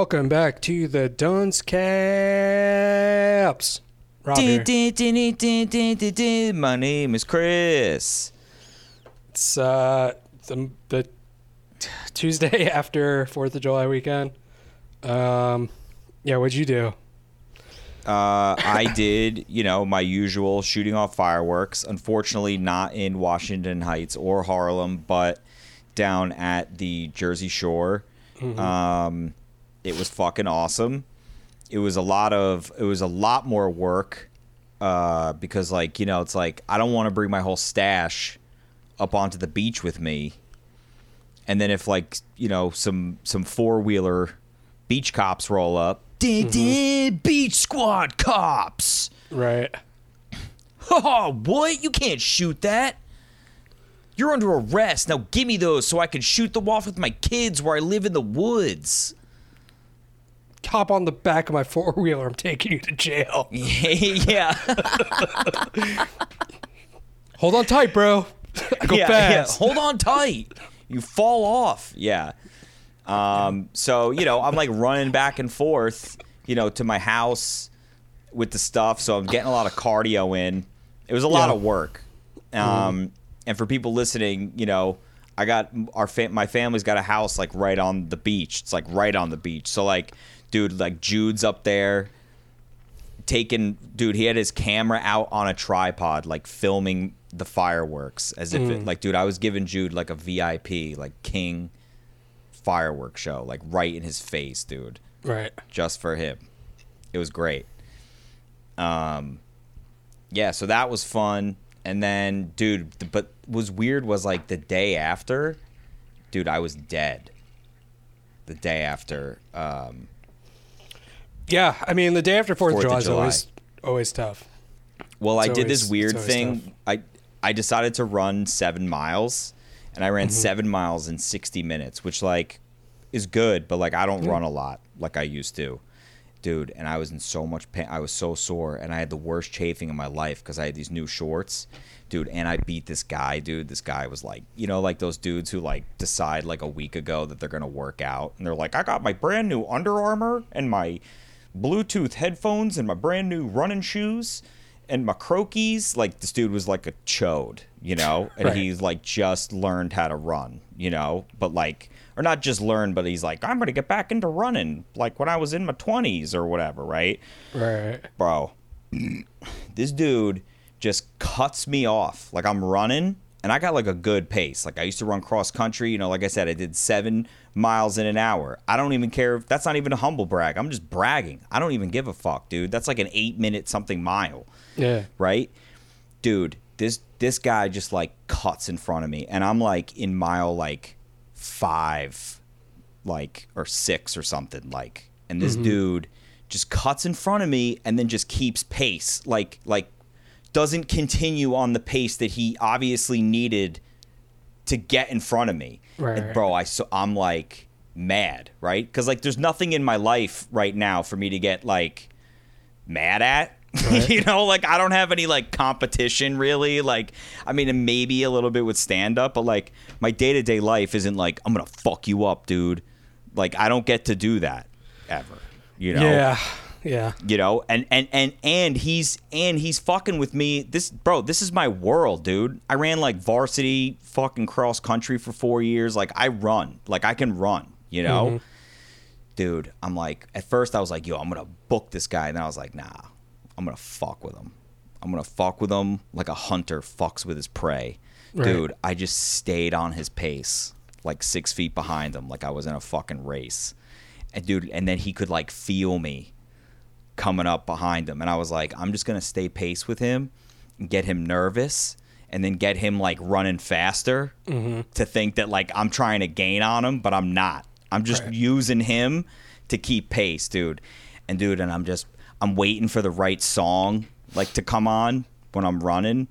welcome back to the Duns Caps. Rob here. My name is Chris. It's uh, the, the Tuesday after Fourth of July weekend. Um, yeah, what'd you do? Uh, I did, you know, my usual shooting off fireworks. Unfortunately, not in Washington Heights or Harlem, but down at the Jersey Shore. Um, it was fucking awesome. It was a lot of, it was a lot more work uh, because, like, you know, it's like I don't want to bring my whole stash up onto the beach with me. And then if like you know some some four wheeler beach cops roll up, ding, beach squad cops. Right. Oh, what? You can't shoot that. You're under arrest. Now give me those so I can shoot them off with my kids where I live in the woods. Hop on the back of my four wheeler. I'm taking you to jail. yeah. Hold on tight, bro. I go yeah, fast. yeah. Hold on tight. You fall off. Yeah. Um, so, you know, I'm like running back and forth, you know, to my house with the stuff. So I'm getting a lot of cardio in. It was a lot Yeah. of work. Um, And for people listening, you know, I got our fa- my family's got a house like right on the beach. It's like right on the beach. So like, dude, like Jude's up there taking dude he had his camera out on a tripod like filming the fireworks as if it like dude i was giving jude like a vip like king fireworks show like right in his face dude. Right. just for him. It was great. Um yeah so that was fun. And then dude but was weird was like the day after dude i was dead. The day after um Yeah, I mean the day after Fourth of July is always always tough. Well, I It's did always- this weird thing. tough. I I decided to run seven miles, and I ran Mm-hmm. seven miles in sixty minutes, which like is good, but like I don't run a lot like I used to, dude. And I was in so much pain. I was so sore, and I had the worst chafing in my life because I had these new shorts, dude. And I beat this guy, dude. This guy was like, you know, like those dudes who like decide like a week ago that they're gonna work out, and they're like, I got my brand new Under Armour and my Bluetooth headphones and my brand new running shoes and my croquis. Like this dude was like a chode, you know, and Right. he's like just learned how to run, you know, but like or not just learned, but he's like I'm gonna get back into running like when I was in my twenties or whatever, right? Right. bro, this dude just cuts me off. Like I'm running and I got like a good pace. Like I used to run cross country, you know, like I said, I did seven miles in an hour. I don't even care if that's not even a humble brag. I'm just bragging. I don't even give a fuck, dude. That's like an eight minute something mile Yeah. right? Dude, this this guy just like cuts in front of me, and I'm like in mile like five, like or six or something, like, and this mm-hmm. dude just cuts in front of me and then just keeps pace, like like doesn't continue on the pace that he obviously needed to get in front of me. Right, And bro, I so I'm like mad, right? Because like there's nothing in my life right now for me to get like mad at. you know, like I don't have any like competition really. Like, I mean, maybe a little bit with stand up, but like my day to day life isn't like I'm gonna fuck you up, dude. Like I don't get to do that ever. You know Yeah. Yeah. you know and and and and he's and he's fucking with me. This bro this is my world dude. I ran like varsity fucking cross country for four years. Like i run. Like i can run you know? Mm-hmm. Dude i'm like at first i was like yo i'm gonna book this guy. And then i was like nah i'm gonna fuck with him. I'm gonna fuck with him like a hunter fucks with his prey. Right. dude i just stayed on his pace like six feet behind him like i was in a fucking race. And dude and then he could like feel me coming up behind him. And I was like, I'm just going to stay pace with him and get him nervous and then get him like running faster mm-hmm. to think that like I'm trying to gain on him, but I'm not. I'm just Right. using him to keep pace, dude. And dude, and I'm just, I'm waiting for the right song like to come on when I'm running.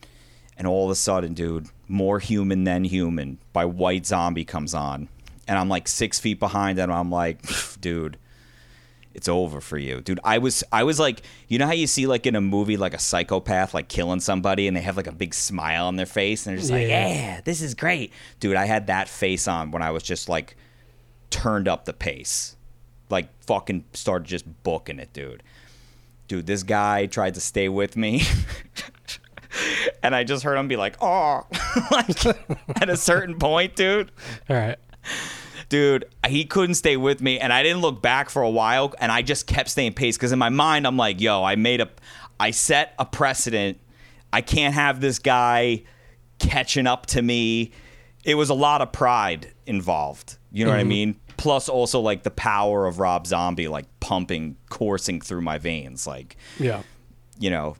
And all of a sudden, dude, More Human Than Human by White Zombie comes on. And I'm like six feet behind and I'm like, dude, it's over for you, dude. I was I was like, you know how you see like in a movie like a psychopath like killing somebody and they have like a big smile on their face and they're just like, Yeah. yeah, this is great, dude. I had that face on when I was just like turned up the pace, like fucking started just booking it, dude. Dude, this guy tried to stay with me. and I just heard him be like, "Oh," like at a certain point, dude. All right. Dude, he couldn't stay with me, and I didn't look back for a while, and I just kept staying pace because in my mind I'm like, "Yo, I made a, I set a precedent. I can't have this guy catching up to me." It was a lot of pride involved. You know what I mm-hmm. mean? Plus, also like the power of Rob Zombie, like pumping, coursing through my veins, like Yeah. you know,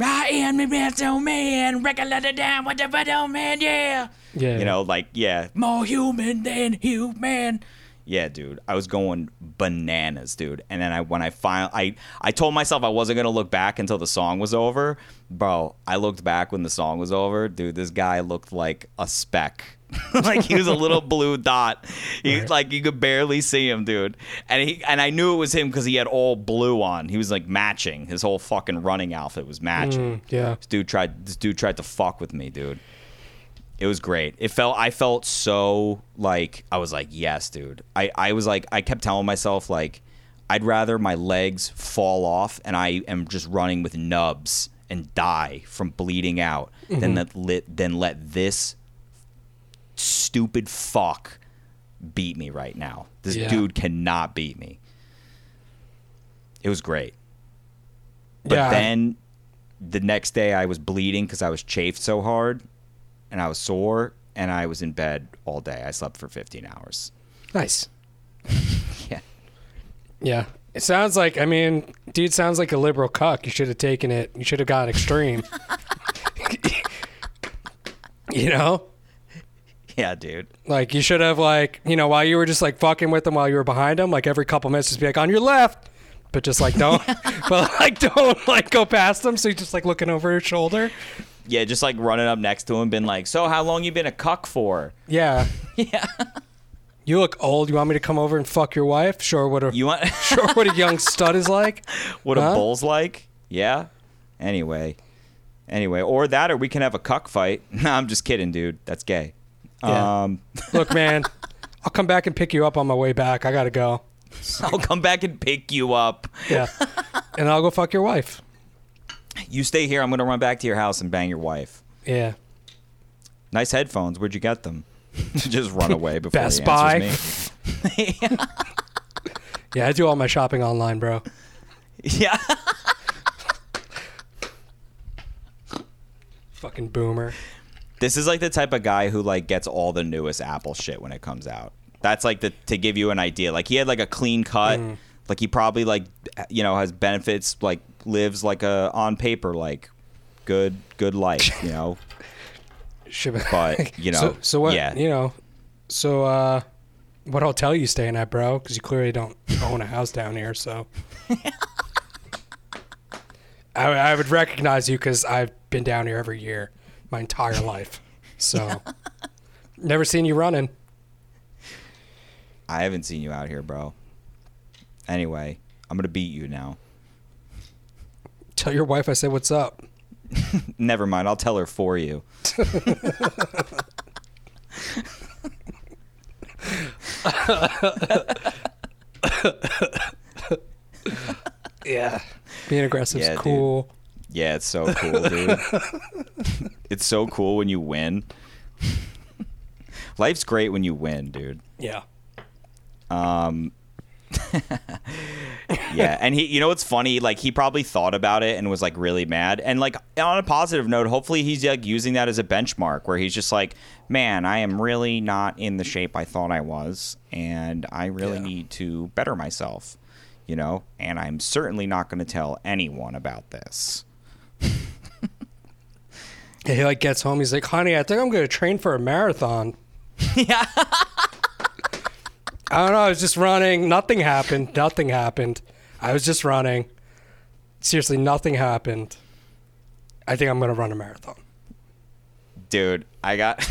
ah, I am the mental man, recollect down with the man, yeah. Yeah. You know, like, yeah, more human than human. Yeah, dude, I was going bananas, dude. And then I, when I finally, I, I told myself I wasn't gonna look back until the song was over, bro. I looked back when the song was over, dude. This guy looked like a speck, like he was a little blue dot. He Right. like you could barely see him, dude. And he, and I knew it was him because he had all blue on. He was like matching. His whole fucking running outfit was matching. Mm, yeah. This dude tried. This dude tried to fuck with me, dude. It was great. It felt. I felt so like I was like, yes, dude. I I was like, I kept telling myself like, I'd rather my legs fall off and I am just running with nubs and die from bleeding out than mm-hmm. that lit than let this stupid fuck beat me right now. This Yeah. dude cannot beat me. It was great. But Yeah. then the next day I was bleeding because I was chafed so hard and I was sore and I was in bed all day. I slept for 15 hours. Nice. Yeah. Yeah. It sounds like, I mean, dude sounds like a liberal cuck. You should have taken it, you should have gone extreme. you know? Yeah, dude. Like, you should have, like, you know, while you were just, like, fucking with him while you were behind him, like, every couple minutes, just be like, on your left. But just, like, don't, but, like, don't, like, go past him. So he's just, like, looking over his shoulder. Yeah, just like running up next to him, been like, "So, how long you been a cuck for?" Yeah. Yeah. You look old. You want me to come over and fuck your wife? Sure, what a, You want sure what a young stud is like. what a bull's like? Yeah. Anyway, anyway, or that, or we can have a cuck fight. I'm just kidding, dude. That's gay. Yeah. Um, Look, man, I'll come back and pick you up on my way back. I gotta go. I'll come back and pick you up. Yeah, and I'll go fuck your wife. You stay here. I'm gonna run back to your house and bang your wife. Yeah, Nice headphones. Where'd you get them? just run away before Best he Buy. answers me. yeah. I do all my shopping online, bro. yeah. Fucking boomer. This is like the type of guy who like gets all the newest Apple shit when it comes out. That's like the to give you an idea. Like he had like a clean cut. Mm. Like he probably like you know has benefits. Like lives like a on paper like good good life. You know. But, you know, so, so what? yeah. You know, so uh, what hotel you staying at, bro? Because you clearly don't own a house down here. So I, I would recognize you because I've been down here every year my entire life. So never seen you running. I haven't seen you out here, bro. Anyway, I'm gonna beat you now. Tell your wife I said what's up. Never mind. I'll tell her for you. Yeah, being aggressive is Yeah, dude. cool. Yeah, it's so cool, dude. it's so cool when you win. Life's great when you win, dude. Yeah. Um, yeah, and he, you know what's funny? Like he probably thought about it and was like really mad. And like on a positive note, hopefully he's like using that as a benchmark where he's just like, man, I am really not in the shape I thought I was, and I really Yeah. need to better myself. You know, and I'm certainly not going to tell anyone about this. He like gets home. He's like, "Honey, I think I'm gonna train for a marathon." yeah. I don't know. I was just running. Nothing happened. Nothing happened. I was just running. Seriously, nothing happened. I think I'm gonna run a marathon. dude i got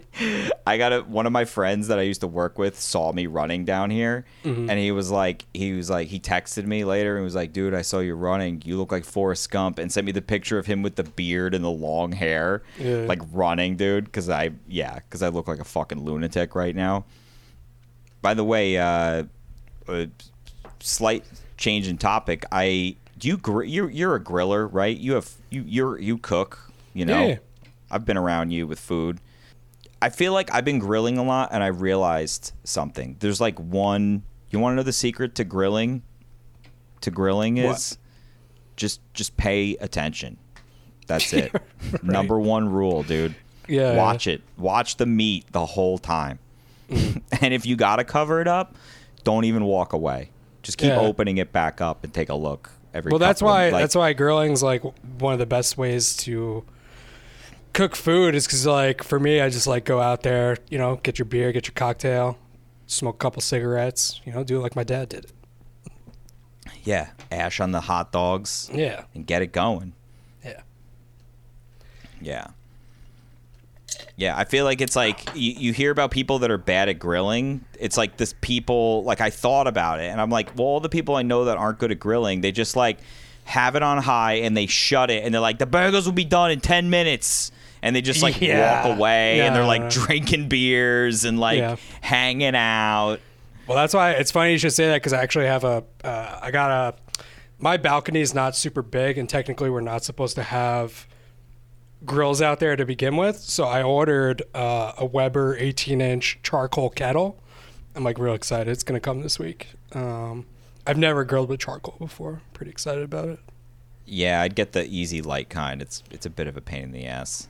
i got a, one of my friends that i used to work with saw me running down here Mm-hmm. and he was like he was like he texted me later and was like dude i saw you running you look like forrest gump and sent me the picture of him with the beard and the long hair Yeah. like running dude because i yeah because i look like a fucking lunatic right now by the way uh, uh slight change in topic. I do you gr- you're you're a griller, right? You have you you're you cook, you know. Yeah. I've been around you with food. I feel like I've been grilling a lot and I realized something. There's like one you want to know the secret to grilling? To grilling What? is just just pay attention. That's it. Number one rule, dude. Yeah. Watch it. Watch the meat the whole time. Mm. and if you got to cover it up, don't even walk away. Just keep Yeah. opening it back up and take a look every Well, that's couple of- why like- that's why grilling's like one of the best ways to cook food is because like for me, I just like go out there, you know, get your beer, get your cocktail, smoke a couple cigarettes, you know, do it like my dad did it. yeah, ash on the hot dogs Yeah, and get it going. yeah, Yeah. Yeah, I feel like it's like you, you hear about people that are bad at grilling. It's like this people, like I thought about it and I'm like, well, all the people I know that aren't good at grilling, they just like have it on high and they shut it and they're like, the burgers will be done in 10 minutes. And they just like Yeah. walk away and they're No, like no. drinking beers and like Yeah. hanging out. Well, that's why it's funny you should say that because I actually have a, uh, I got a, my balcony is not super big and technically we're not supposed to have grills out there to begin with. So I ordered uh, a Weber 18 inch charcoal kettle. I'm like real excited. It's going to come this week. Um, I've never grilled with charcoal before. Pretty excited about it. Yeah, I'd get the easy light kind. It's it's a bit of a pain in the ass.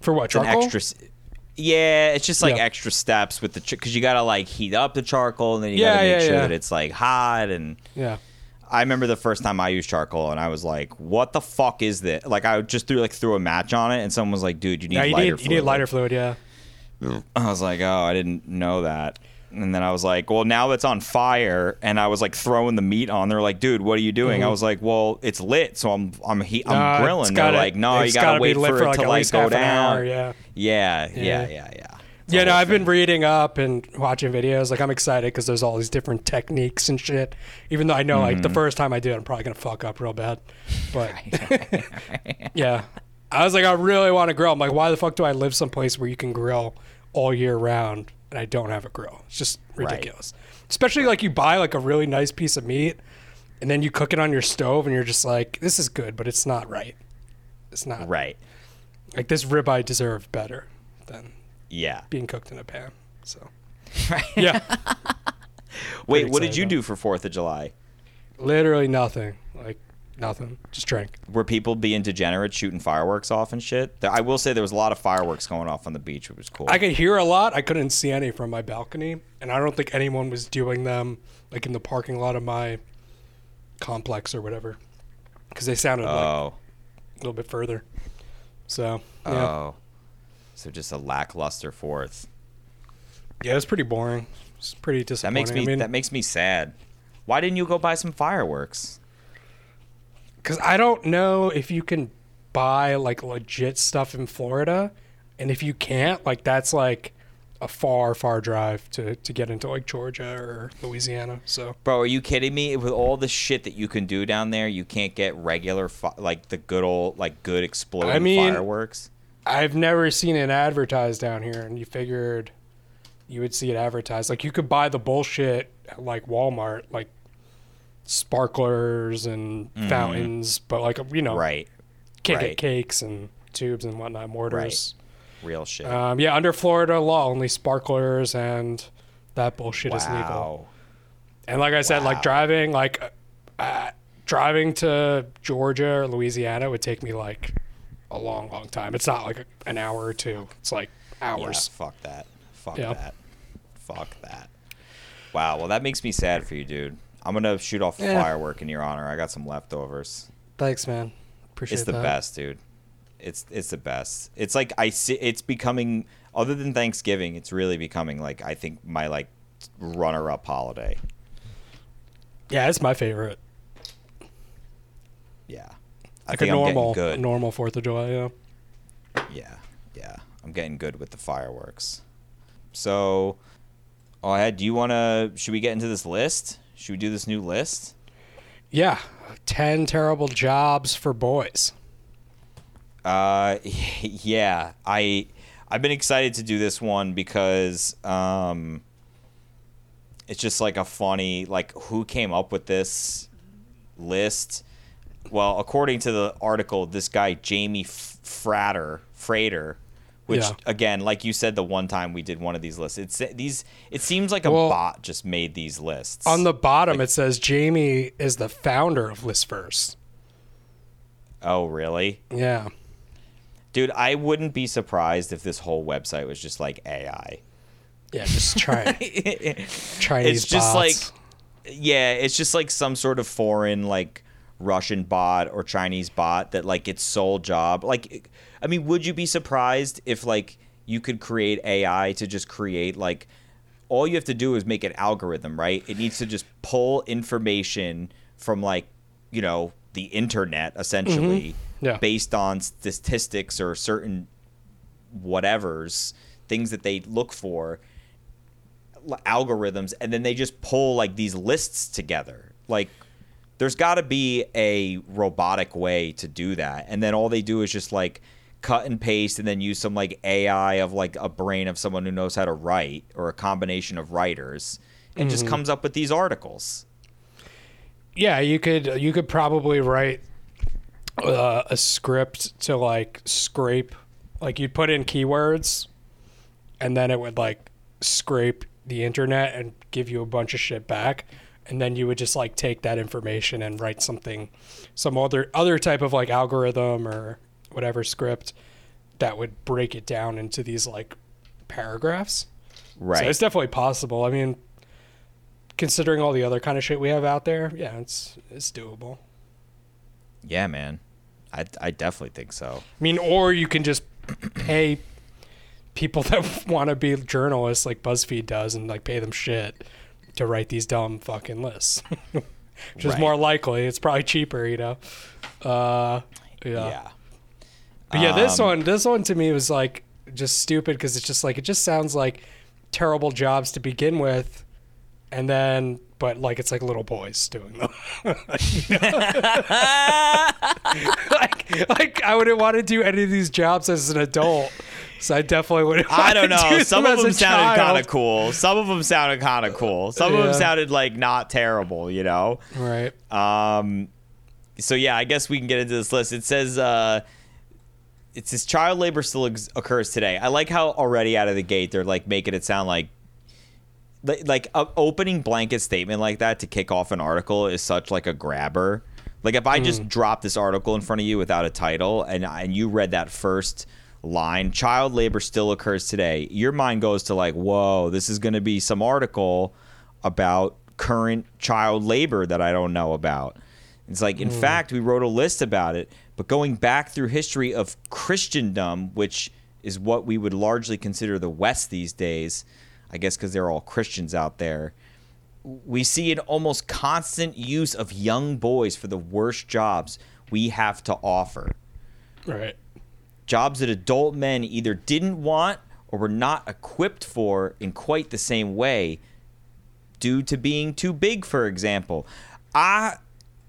For what, It's an charcoal? extra. Yeah, it's just like Yeah. extra steps with the because you gotta like heat up the charcoal and then you Yeah, gotta make yeah, sure that it's like hot. And Yeah. I remember the first time I used charcoal and I was like, "What the fuck is this?" Like I just threw like threw a match on it and someone was like, "Dude, you need Yeah, you lighter need, you fluid." need lighter fluid, yeah. I was like, "Oh, I didn't know that." And then I was like, "Well, now it's on fire," and I was like throwing the meat on. They're like, "Dude, what are you doing?" I was like, "Well, it's lit, so I'm I'm he- I'm Mm-hmm. Nah, grilling." They're gotta- like, "No, you gotta, wait for, it to like go down." hour, yeah. Yeah, yeah, Yeah. yeah, yeah. Yeah, no, I've been reading up and watching videos. Like, I'm excited because there's all these different techniques and shit. Even though I know, Mm-hmm. like, the first time I do it, I'm probably gonna fuck up real bad. But yeah, I was like, I really want to grill. I'm like, why the fuck do I live someplace where you can grill all year round and I don't have a grill? It's just Right. ridiculous. Especially like you buy like a really nice piece of meat and then you cook it on your stove and you're just like, this is good, but it's not right. It's not right. Like this ribeye deserved better than Yeah. being cooked in a pan. So Right. yeah. Wait, what did you about do for Fourth of July? Literally nothing. Like nothing. Just drank. Were people being degenerate, shooting fireworks off and shit? I will say there was a lot of fireworks going off on the beach, which was cool. I could hear a lot. I couldn't see any from my balcony, and I don't think anyone was doing them like in the parking lot of my complex or whatever, because they sounded like oh, a little bit further. So yeah, oh, so just a lackluster Fourth. yeah, it was pretty boring. It's pretty disappointing. That makes me I mean, that makes me sad. Why didn't you go buy some fireworks? because I don't know if you can buy like legit stuff in Florida, and if you can't, like that's like a far, far drive to to get into like Georgia or Louisiana. So Bro, are you kidding me? With all the shit that you can do down there, you can't get regular fi- like the good old like good exploding I mean- fireworks. I've never seen it advertised down here, and you figured you would see it advertised. Like you could buy the bullshit at like Walmart, like sparklers and fountains, but like you know. Right, can't right. get cakes and tubes and whatnot, mortars. real shit. Um, yeah, under Florida law, only sparklers and that bullshit is legal. And like I said, Wow. like driving, like uh, driving to Georgia or Louisiana would take me like a long, long time. It's not like an hour or two. It's like Yeah, hours. fuck that. Fuck Yeah. that. Fuck that. Wow. Well, that makes me sad for you, dude. I'm gonna shoot off a Yeah. firework in your honor. I got some leftovers. Thanks, man. Appreciate it. It's the that. best, dude. It's it's the best. It's like I see. It's becoming other than Thanksgiving. It's really becoming like I think my like runner-up holiday. Yeah, it's my favorite. Yeah. I Like a think I'm normal, getting a good. normal Fourth of July. Yeah. Yeah, yeah. I'm getting good with the fireworks. So, oh, I had. Do you want to? Should we get into this list? Should we do this new list? Yeah. Ten terrible jobs for boys. Uh, yeah. I I've been excited to do this one because um, it's just like a funny like who came up with this list. Well, according to the article, this guy Jamie Frater, Frater, which Yeah. again, like you said, the one time we did one of these lists, it's these. It seems like a Well, bot just made these lists. On the bottom, it says Jamie is the founder of Listverse. oh, really, Yeah. dude? I wouldn't be surprised if this whole website was just like AI. Yeah, just try Chinese it's just bots. like yeah it's just like some sort of foreign like russian bot or chinese bot that like its sole job like i mean would you be surprised if like you could create ai to just create like all you have to do is make an algorithm right? It needs to just pull information from like you know the internet essentially mm-hmm. Yeah. based on statistics or certain whatevers things that they look for algorithms and then they just pull like these lists together. Like there's got to be a robotic way to do that. And then all they do is just like cut and paste and then use some like ai of like a brain of someone who knows how to write or a combination of writers. And just comes up with these articles. Yeah, you could you could probably write uh, a script to like scrape, like you'd put in keywords, and then it would like scrape the internet and give you a bunch of shit back, and then you would just like take that information and write something, some other other type of like algorithm or whatever script that would break it down into these like paragraphs. right So it's definitely possible. I mean, considering all the other kind of shit we have out there, yeah, it's it's doable. yeah man I, I definitely think so I mean, or you can just pay people that want to be journalists like BuzzFeed does and like pay them shit to write these dumb fucking lists. Which is more likely. It's probably cheaper, you know. Uh, yeah. yeah But yeah, this Um, one, this one to me was like just stupid because it's just like it just sounds like terrible jobs to begin with, and then but like it's like little boys doing them. like, like I wouldn't want to do any of these jobs as an adult, so I definitely wouldn't. I don't know. do Some of them sounded kind of cool. Some of them sounded kind of cool. Some of them sounded like not terrible, you know? Right. Um, so yeah, I guess we can get into this list. It says uh, it says child labor still ex- occurs today. I like how already out of the gate they're like making it sound like li- like a opening blanket statement like that to kick off an article is such like a grabber. Like if I just hmm. drop this article in front of you without a title and and you read that first line, child labor still occurs today. Your mind goes to like, whoa, this is going to be some article about current child labor that I don't know about. It's like, in hmm. fact, we wrote a list about it, but going back through history of Christendom, which is what we would largely consider the West these days, I guess because they're all Christians out there, we see an almost constant use of young boys for the worst jobs we have to offer. Right. Jobs that adult men either didn't want or were not equipped for in quite the same way due to being too big, for example. I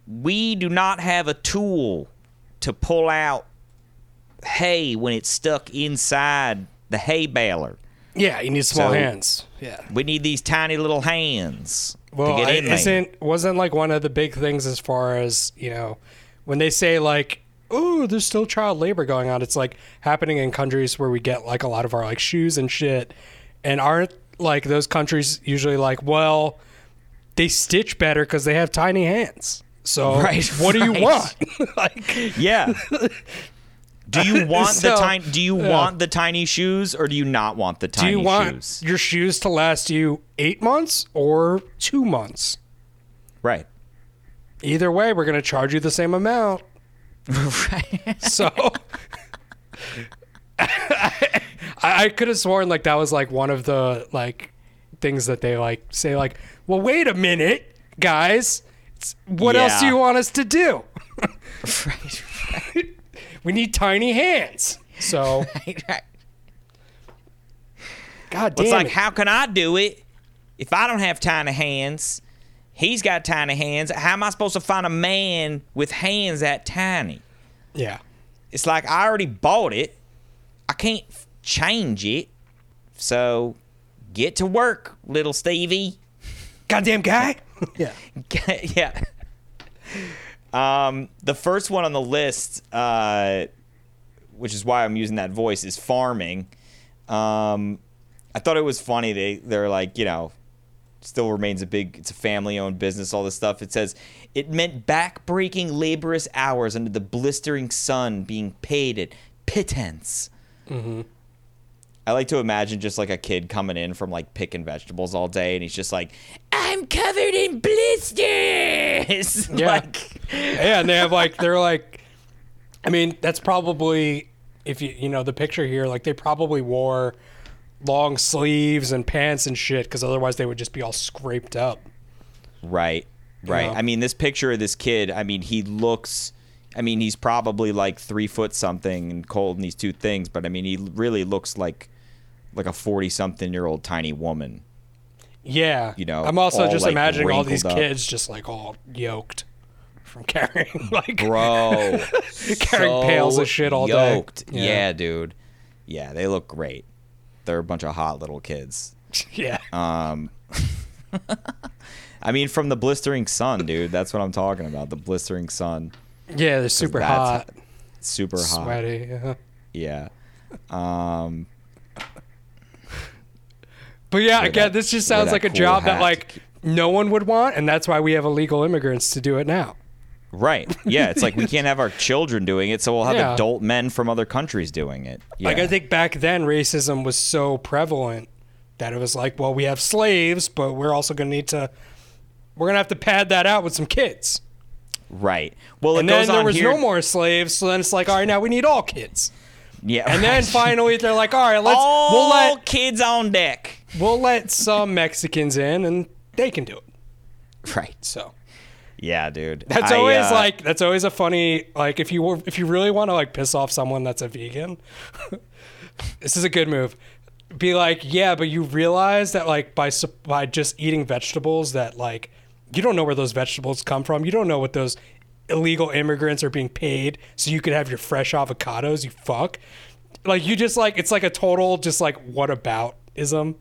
we do not have a tool to pull out hay when it's stuck inside the hay baler. Yeah, you need small So- hands. Yeah. We need these tiny little hands Well, to get I- in there. isn't wasn't like one of the big things as far as you know when they say like, "Oh, there's still child labor going on." It's like happening in countries where we get like a lot of our like shoes and shit, and aren't like those countries usually like, well, they stitch better because they have tiny hands. So Right, what do you right. want? like, Yeah. Do you want the tiny? Do you yeah. want the tiny shoes, or do you not want the tiny shoes? do you want shoes? your shoes to last you eight months or two months? Right. Either way, we're gonna charge you the same amount. right. So I, I could have sworn like that was like one of the like things that they like say like, well, wait a minute, guys. What else do you want us to do? right. We need tiny hands. So Right. Right. God damn It's like, it. how can I do it if I don't have tiny hands? He's got tiny hands. How am I supposed to find a man with hands that tiny? yeah. It's like I already bought it. I can't change it. So get to work, little Stevie. Goddamn guy. yeah. yeah. Um, the first one on the list, uh, which is why I'm using that voice, is farming. Um, I thought it was funny. They they're like, you know, still remains a big. It's a family-owned business. All this stuff. It says it meant back-breaking, laborious hours under the blistering sun, being paid at pittance. I like to imagine just like a kid coming in from like picking vegetables all day, and he's just like, "I'm covered in blisters." Yeah. like, yeah, and they have like they're like, I mean, that's probably if you you know the picture here, like they probably wore long sleeves and pants and shit because otherwise they would just be all scraped up. right, right. Yeah. I mean, this picture of this kid. I mean, he looks. I mean, he's probably like three foot something and cold in these two things, but I mean, he really looks like like a forty something year old tiny woman. Yeah, You know, I'm also all, just like, imagining all these up. kids just like all yoked from carrying like Bro, Carrying pails of shit all day. yoked. Yeah. yeah, dude. Yeah, they look great. They're a bunch of hot little kids. yeah. Um, I mean, from the blistering sun, dude. That's what I'm talking about. The blistering sun, yeah, they're super hot, super hot. sweaty. Yeah. Yeah. Um, But yeah, again, that- this just sounds like a cool job that like no one would want, and that's why we have illegal immigrants to do it now. right. Yeah. It's like we can't have our children doing it, so we'll have Yeah. adult men from other countries doing it. Yeah. Like I think back then, racism was so prevalent that it was like, well, we have slaves, but we're also going to need to, we're going to have to pad that out with some kids. right. Well, And then there was here. no more slaves, so then it's like, all right, now we need all kids. Yeah. And then finally, they're like, all right, let's all we'll let kids on deck. We'll let some Mexicans in, and they can do it. Right. So. Yeah, dude. That's I, always uh, like that's always a funny like if you were if you really want to like piss off someone that's a vegan, this is a good move. Be like, yeah, but you realize that like by by just eating vegetables that like you don't know where those vegetables come from. You don't know what those illegal immigrants are being paid so you could have your fresh avocados. You fuck. Like you just like it's like a total just like what about ism.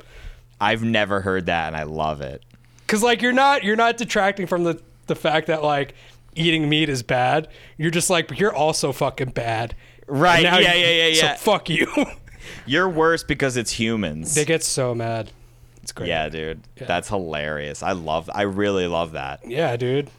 I've never heard that, and I love it. Cause like you're not you're not detracting from the the fact that like eating meat is bad. You're just like, but you're also fucking bad. Right, yeah, you- yeah, yeah, So yeah. fuck you. You're worse because it's humans. they get so mad. It's great. yeah, dude. That's hilarious. I love. I really love that. Yeah, dude.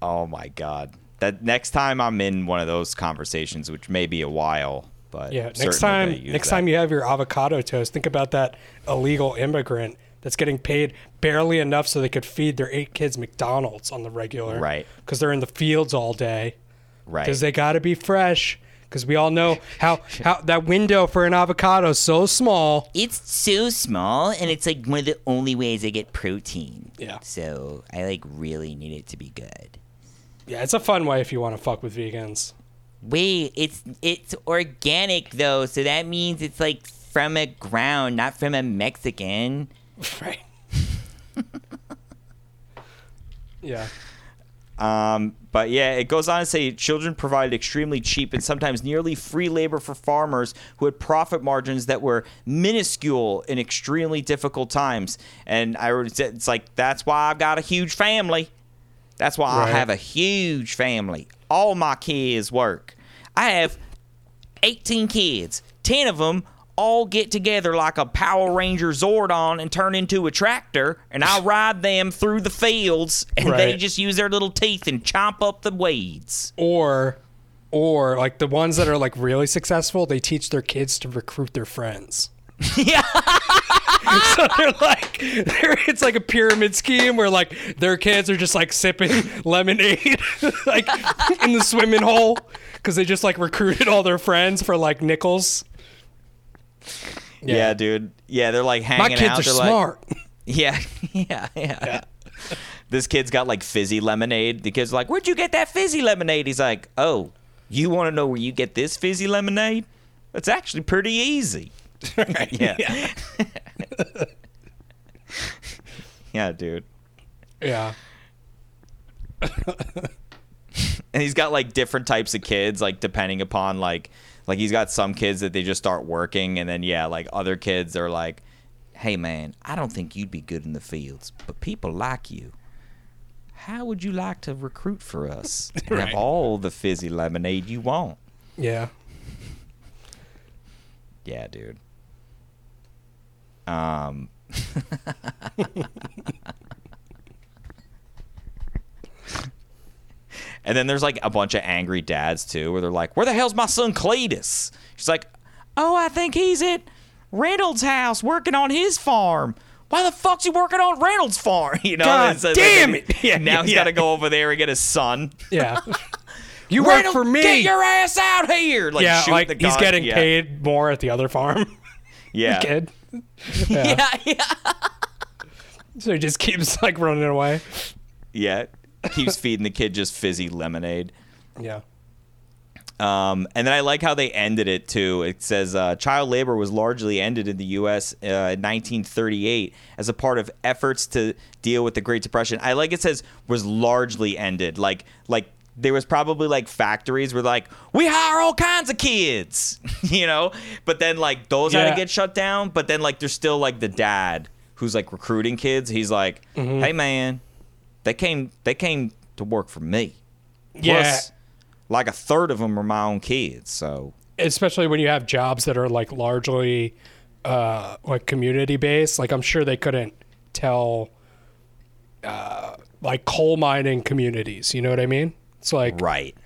Oh my god. That next time I'm in one of those conversations, which may be a while, but Yeah. Next time, next that. time you have your avocado toast, think about that illegal immigrant that's getting paid barely enough so they could feed their eight kids McDonald's on the regular. Right. Because they're in the fields all day. right. Because they got to be fresh. Because we all know how how that window for an avocado is so small. It's so small, and it's like one of the only ways I get protein. Yeah. So I like really need it to be good. Yeah, it's a fun way if you want to fuck with vegans. Wait, it's it's organic though, so that means it's like from a ground, not from a Mexican. Right. yeah. Um, but yeah, it goes on to say children provided extremely cheap and sometimes nearly free labor for farmers who had profit margins that were minuscule in extremely difficult times. And I would say it's like that's why I've got a huge family. That's why Right. I have a huge family. All my kids work. I have 18 kids. 10 of them all get together like a Power Ranger Zordon and turn into a tractor, and I ride them through the fields, and they just use their little teeth and chomp up the weeds. Or, or like the ones that are like really successful, they teach their kids to recruit their friends. yeah. so they're like, they're, it's like a pyramid scheme where like their kids are just like sipping lemonade, like in the swimming hole, because they just like recruited all their friends for like nickels. yeah, dude. Yeah, they're like hanging out. My kids out. are They're like- smart. Yeah, yeah, yeah. This kid's got like fizzy lemonade. The kid's like, "Where'd you get that fizzy lemonade?" He's like, "Oh, you want to know where you get this fizzy lemonade? It's actually pretty easy." Right. yeah. yeah, dude. yeah. And he's got like different types of kids, like depending upon like like he's got some kids that they just start working, and then yeah, like other kids are like Hey man, I don't think you'd be good in the fields, but people like you. How would you like to recruit for us and Right. have all the fizzy lemonade you want? Yeah. Yeah, dude. Um. and then there's like a bunch of angry dads too, where they're like, "Where the hell's my son Cletus?" She's like, "Oh, I think he's at Reynolds' house working on his farm." Why the fuck's he working on Reynolds' farm? You know, God so- damn it! Yeah, now he's yeah. got to go over there and get his son. Yeah. You work for me. Get your ass out here! Like, yeah, shoot like he's getting Yeah. paid more at the other farm. Yeah, Kid. Yeah. yeah, yeah. So he just keeps like running away. Yeah. Keeps feeding the kid just fizzy lemonade. Yeah. Um, and then I like how they ended it too. It says uh, child labor was largely ended in the U.S. Uh, in 1938 as a part of efforts to deal with the Great Depression. I like it says was largely ended. Like like there was probably like factories where like we hire all kinds of kids, you know. But then like those had Yeah. to get shut down. But then like there's still like the dad who's like recruiting kids. He's like, Mm-hmm. hey man, they came they came to work for me. Yeah. Like a third of them are my own kids. So Especially when you have jobs that are like largely uh like community based. Like I'm sure they couldn't tell uh like coal mining communities, you know what I mean? It's like right.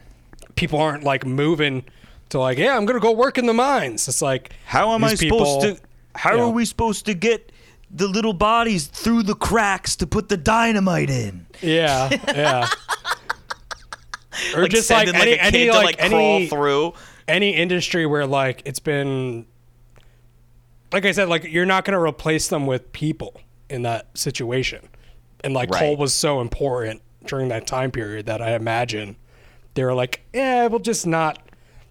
people aren't like moving to like, yeah, I'm gonna go work in the mines. It's like How am I these supposed to? How yeah. are we supposed to get the little bodies through the cracks to put the dynamite in? Yeah, yeah. or Like just like any, like any like, to like any, crawl through. any industry where like it's been like I said, like you're not gonna replace them with people in that situation. And like coal was so important during that time period that I imagine they were like, Yeah, we'll just not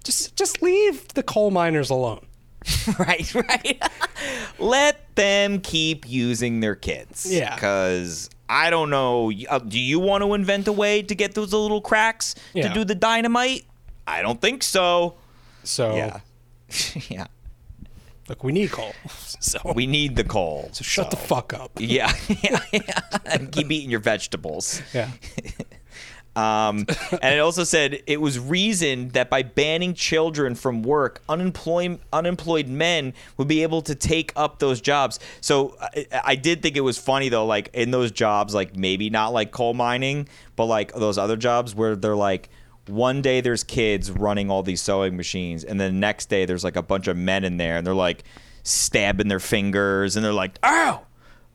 just just leave the coal miners alone. right, right. Let them keep using their kids. Yeah. Because I don't know. Uh, do you want to invent a way to get those little cracks Yeah. to do the dynamite? I don't think so. So Yeah. yeah. look, we need coal. So, We need the coal. so shut the fuck up. Yeah, yeah, yeah. And keep eating your vegetables. Yeah. Um, and it also said it was reasoned that by banning children from work, unemployed unemployed men would be able to take up those jobs. So I, I did think it was funny though, like in those jobs, like maybe not like coal mining, but like those other jobs where they're like. One day there's kids running all these sewing machines, and then the next day there's like a bunch of men in there, and they're like stabbing their fingers, and they're like, "Ow,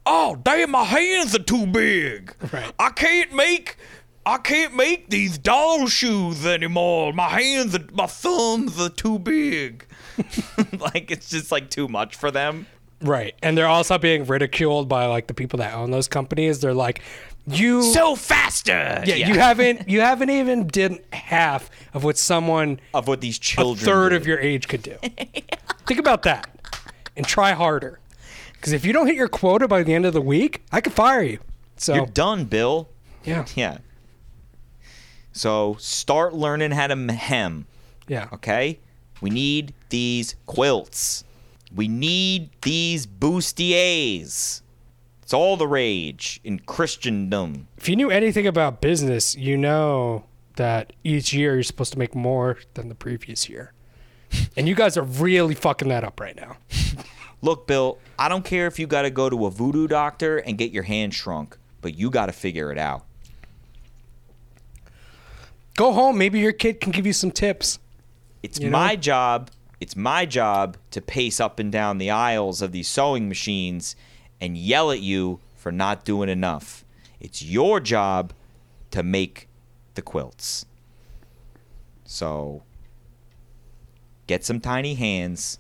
oh damn, my hands are too big. Right. I can't make I can't make these doll shoes anymore. My hands are my thumbs are too big. like it's just like too much for them. Right. And they're also being ridiculed by like the people that own those companies. They're like, you So faster. yeah, you haven't you haven't even did half of what someone of what these children a third do. of your age could do. Think about that. And try harder. Because if you don't hit your quota by the end of the week, I could fire you. So You're done, Bill. yeah. Yeah. So start learning how to hem. Yeah. Okay? We need these quilts. We need these bustiers. It's all the rage in Christendom. If you knew anything about business, you know that each year you're supposed to make more than the previous year. And you guys are really fucking that up right now. Look, Bill, I don't care if you got to go to a voodoo doctor and get your hand shrunk, but you got to figure it out. Go home. Maybe your kid can give you some tips. It's You know? my job. It's my job to pace up and down the aisles of these sewing machines and yell at you for not doing enough. It's your job to make the quilts. So get some tiny hands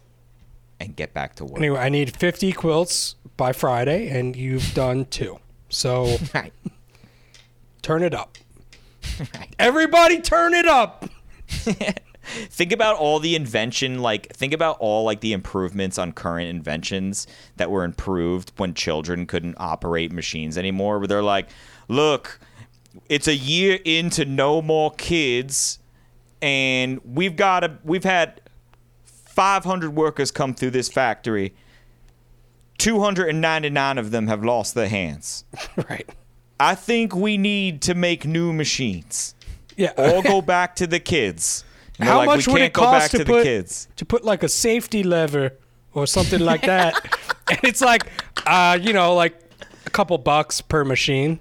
and get back to work. Anyway, I need 50 quilts by Friday, and you've done two. So turn it up. Right. Everybody turn it up. think about all the invention like think about all like the improvements on current inventions that were improved when children couldn't operate machines anymore where they're like look it's a year into no more kids and we've got a we've had 500 workers come through this factory 299 of them have lost their hands. right. I think we need to make new machines. Yeah. All go back to the kids. And How like, much we would can't it cost to, to, put the kids? to put like a safety lever or something like that? and it's like, uh, you know, like a couple bucks per machine.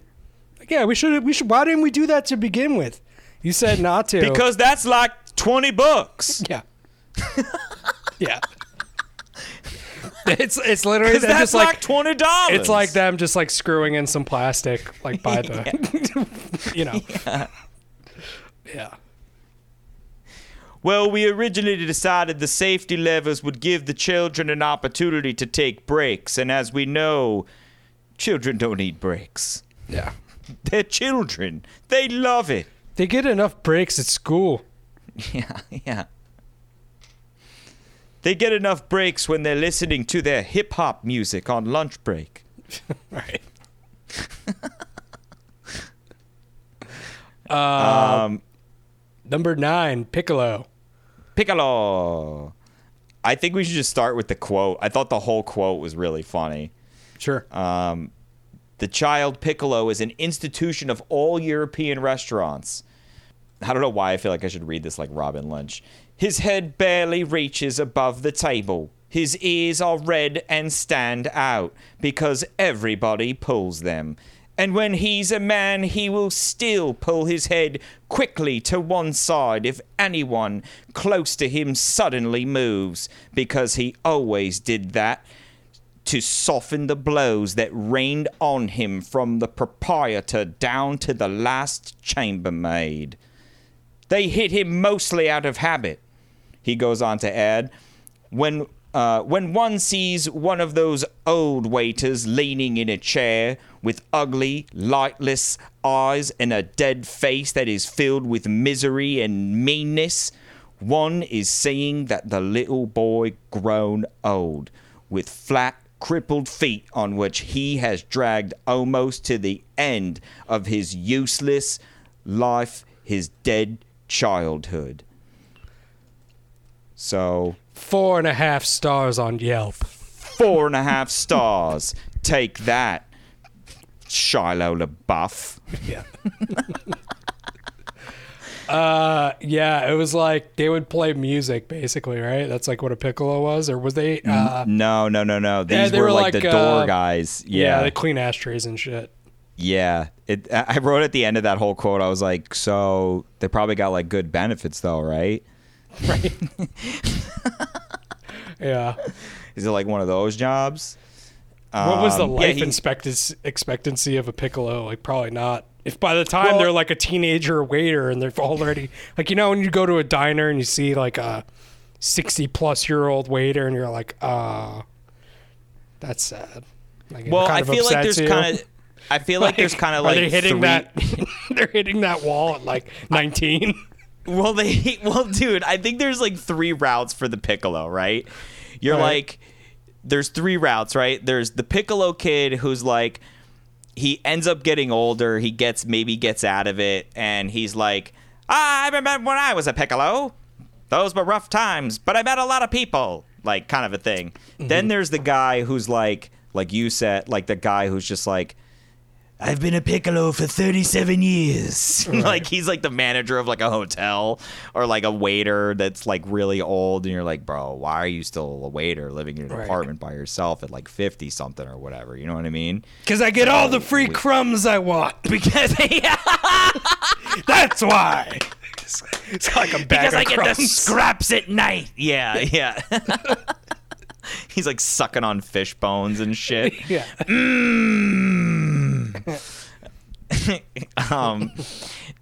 Like, yeah, we should. We should. Why didn't we do that to begin with? You said not to. Because that's like 20 bucks. yeah, yeah. It's it's literally them that's just like, like twenty dollars. it's like them just like screwing in some plastic like by the you know yeah. Well, we originally decided the safety levers would give the children an opportunity to take breaks, and as we know, children don't need breaks. Yeah. They're children. They love it. They get enough breaks at school. Yeah, yeah. They get enough breaks when they're listening to their hip hop music on lunch break. Right. Um, Number nine, Piccolo. Piccolo. I think we should just start with the quote. I thought the whole quote was really funny. Sure. Um, the child Piccolo is an institution of all European restaurants. I don't know why I feel like I should read this like Robin Leach. His head barely reaches above the table. His ears are red and stand out because everybody pulls them. And when he's a man, he will still pull his head quickly to one side if anyone close to him suddenly moves, because he always did that to soften the blows that rained on him from the proprietor down to the last chambermaid. They hit him mostly out of habit. He goes on to add, when uh, when one sees one of those old waiters leaning in a chair with ugly, lightless eyes and a dead face that is filled with misery and meanness, one is seeing that the little boy grown old, with flat, crippled feet on which he has dragged almost to the end of his useless life, his dead childhood. So, Four and a half stars on Yelp. four and a half stars. Take that, Shia LaBeouf. Yeah. uh, yeah, it was like they would play music basically, right? That's like what a piccolo was, or was they? Uh, No, no, no, no. These Yeah, they were, were like, like, the door uh, guys. yeah, Yeah, they clean ashtrays and shit. yeah. It. I wrote at the end of that whole quote. I was like, so they probably got like good benefits though, right? Right. yeah. Is it like one of those jobs? What was the Um, yeah, life he- expectancy expectancy of a piccolo? Like probably not. If by the time Well- they're like a teenager waiter and they're already like you know when you go to a diner and you see like a sixty plus year old waiter and you're like, uh that's sad. Like, it Well, kind I of feel like upsets there's you. kind of. I feel like, there's kind of like are they hitting three, that? they're hitting that wall at like nineteen. Well, they well, dude, I think there's like three routes for the piccolo, right? You're Right. like there's three routes, right? There's the piccolo kid who's like he ends up getting older, he gets maybe gets out of it and he's like, "Ah, I remember when I was a piccolo. Those were rough times, but I met a lot of people." Like kind of a thing. Then there's the guy who's like like you said, like the guy who's just like I've been a piccolo for 37 years. like he's like the manager of like a hotel or like a waiter that's like really old and you're like, "Bro, why are you still a waiter living in an Right. apartment by yourself at like 50 something or whatever?" You know what I mean? Because I get all the free we- crumbs I want. Because That's why. It's, it's like a bag because of I get the scraps at night. Yeah, yeah. he's like sucking on fish bones and shit. yeah. Mm. um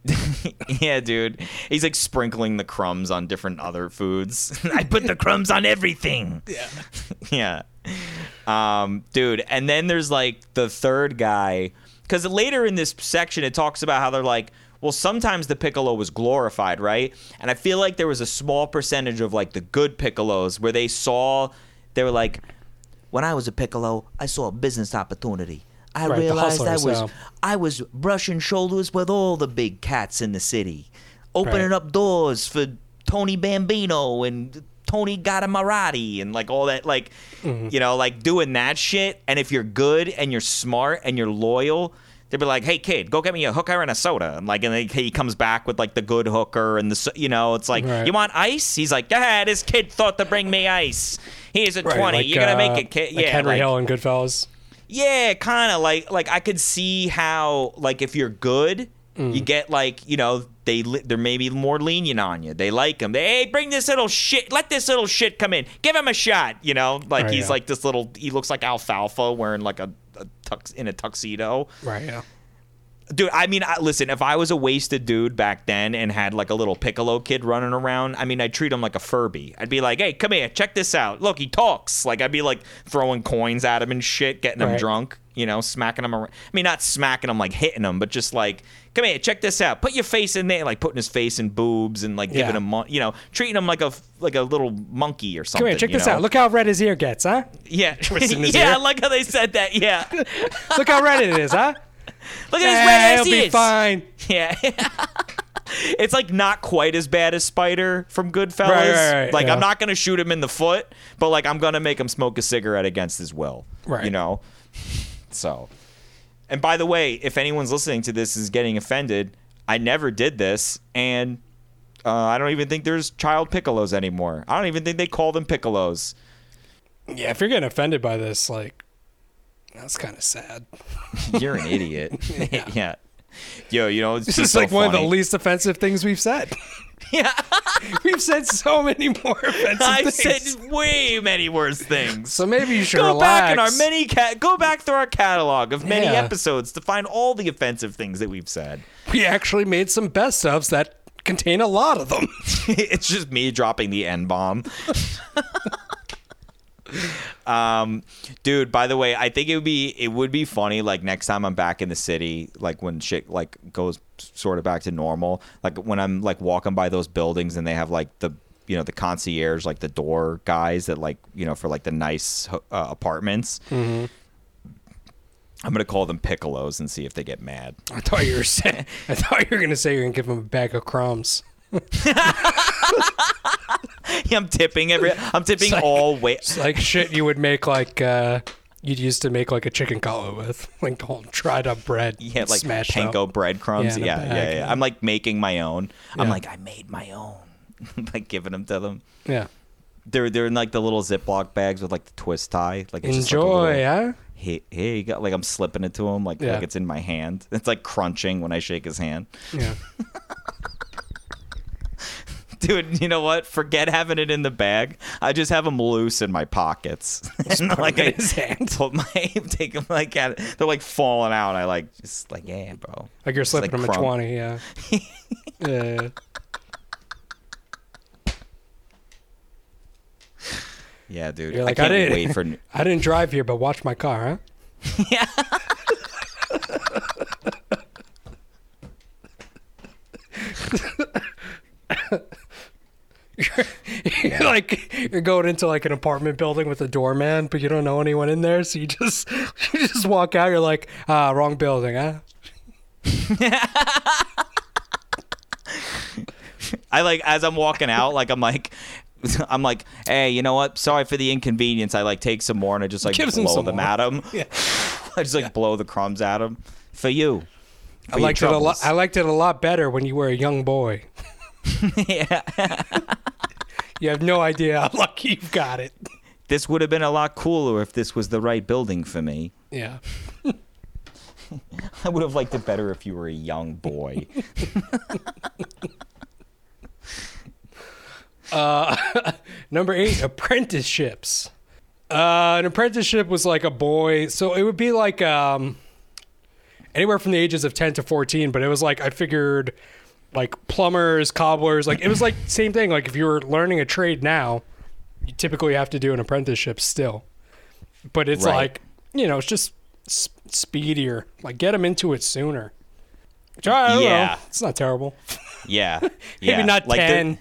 yeah dude. He's like sprinkling the crumbs on different other foods. I put the crumbs on everything. Yeah. yeah. Um dude and then there's like the third guy because later in this section it talks about how they're like well sometimes the piccolo was glorified right? And i feel like there was a small percentage of like the good piccolos where they saw they were like when I was a piccolo, I saw a business opportunity. I Right, realized I was yeah. I was brushing shoulders with all the big cats in the city, opening Right. up doors for Tony Bambino and Tony Gadamarati and like all that, like you know, like doing that shit. And if you're good and you're smart and you're loyal. They'd be like, "Hey kid, go get me a hooker and a soda." And like, and then he comes back with like the good hooker and the, you know, it's like, Right. "You want ice?" He's like, "Yeah, this kid thought to bring me ice. Here's a Right, twenty. like, You're gonna uh, make it, kid." like yeah, Henry like- Hill and Goodfellas. Yeah, kind of like like I could see how like if you're good, Mm. you get like you know they they're maybe more lenient on you. They like him. They hey bring this little shit. Let this little shit come in. Give him a shot. You know, like Right, he's yeah. like this little. He looks like alfalfa wearing like a, a tux in a tuxedo. Right. Yeah. Dude, I mean, I, listen, if I was a wasted dude back then and had like a little piccolo kid running around, I mean, I'd treat him like a Furby. I'd be like, hey, come here, check this out. Look, he talks. Like, I'd be like throwing coins at him and shit, getting him drunk, you know, smacking him around. I mean, not smacking him like hitting him, but just like, come here, check this out. Put your face in there, like putting his face in boobs and like giving Yeah. him, mon- you know, treating him like a like a little monkey or something. Come here, check this know? out. Look how red his ear gets, huh? yeah, his yeah, ear. I like how they said that. Yeah, Look how red it is, huh? look at his red ass he'll be fine. Yeah. it's like not quite as bad as Spider from Goodfellas. Right, right, right, like yeah. I'm not gonna shoot him in the foot, but like I'm gonna make him smoke a cigarette against his will. Right. You know? So and by the way, if anyone's listening to this is getting offended, I never did this and uh, I don't even think there's child piccolos anymore. I don't even think they call them piccolos. Yeah, if you're getting offended by this, like, that's kind of sad. You're an idiot. yeah. Yo, you know, it's This just is so like one of the least offensive things we've said. Yeah. we've said so many more offensive things. I've things. said way many worse things. so maybe you should go relax. back in our many cat go back through our catalog of many Yeah. episodes to find all the offensive things that we've said. We actually made some best ofs that contain a lot of them. it's just me dropping the N bomb. Um dude by the way i think it would be it would be funny like next time i'm back in the city like when shit like goes sort of back to normal like when i'm like walking by those buildings and they have like the you know the concierge like the door guys that like you know for like the nice uh, apartments mm-hmm. i'm gonna call them piccolos and see if they get mad I thought you were saying. I thought you were gonna say you're gonna give them a bag of crumbs. i'm tipping every i'm tipping like- all way It's like shit you would make like uh you'd used to make like a chicken cutlet with, like whole dried up bread. Yeah, like smashed panko up. breadcrumbs. Yeah, Yeah, yeah, yeah, yeah. I'm like making my own. I'm like, I made my own. like giving them to them. Yeah. They're they're in like the little Ziploc bags with like the twist tie. Like it's just like Enjoy, little- huh? Hey, here you go. Like I'm slipping it to him, like Yeah. like it's in my hand. It's like crunching when I shake his hand. Yeah. Dude, you know what? Forget having it in the bag. I just have them loose in my pockets. and like I his hand. put my take them like at they're like falling out. I like just like yeah, bro. Like you're slipping like him a twenty, yeah. yeah. Yeah, dude. You're like, I I, didn't wait for I didn't drive here, but watch my car, huh? you're like you're going into like an apartment building with a doorman, but you don't know anyone in there, so you just you just walk out. You're like, ah, wrong building, huh? I like as I'm walking out, like I'm like, I'm like, hey, you know what? Sorry for the inconvenience. I like take some more and I just like Gives blow some them at him. Yeah. I just like blow the crumbs at him for you. For I liked it a lot. I liked it a lot better when you were a young boy. yeah. You have no idea how lucky you've got it. This would have been a lot cooler if this was the right building for me. Yeah. I would have liked it better if you were a young boy. Number eight, apprenticeships. Uh, an apprenticeship was like a boy, so it would be like um, anywhere from the ages of ten to fourteen. But it was like I figured, like plumbers, cobblers, like it was like same thing. Like if you were learning a trade now, you typically have to do an apprenticeship still. But it's Right. like you know, it's just s- speedier. Like get them into it sooner. Which I don't Yeah. know. It's not terrible. Yeah. Maybe yeah. not Like ten,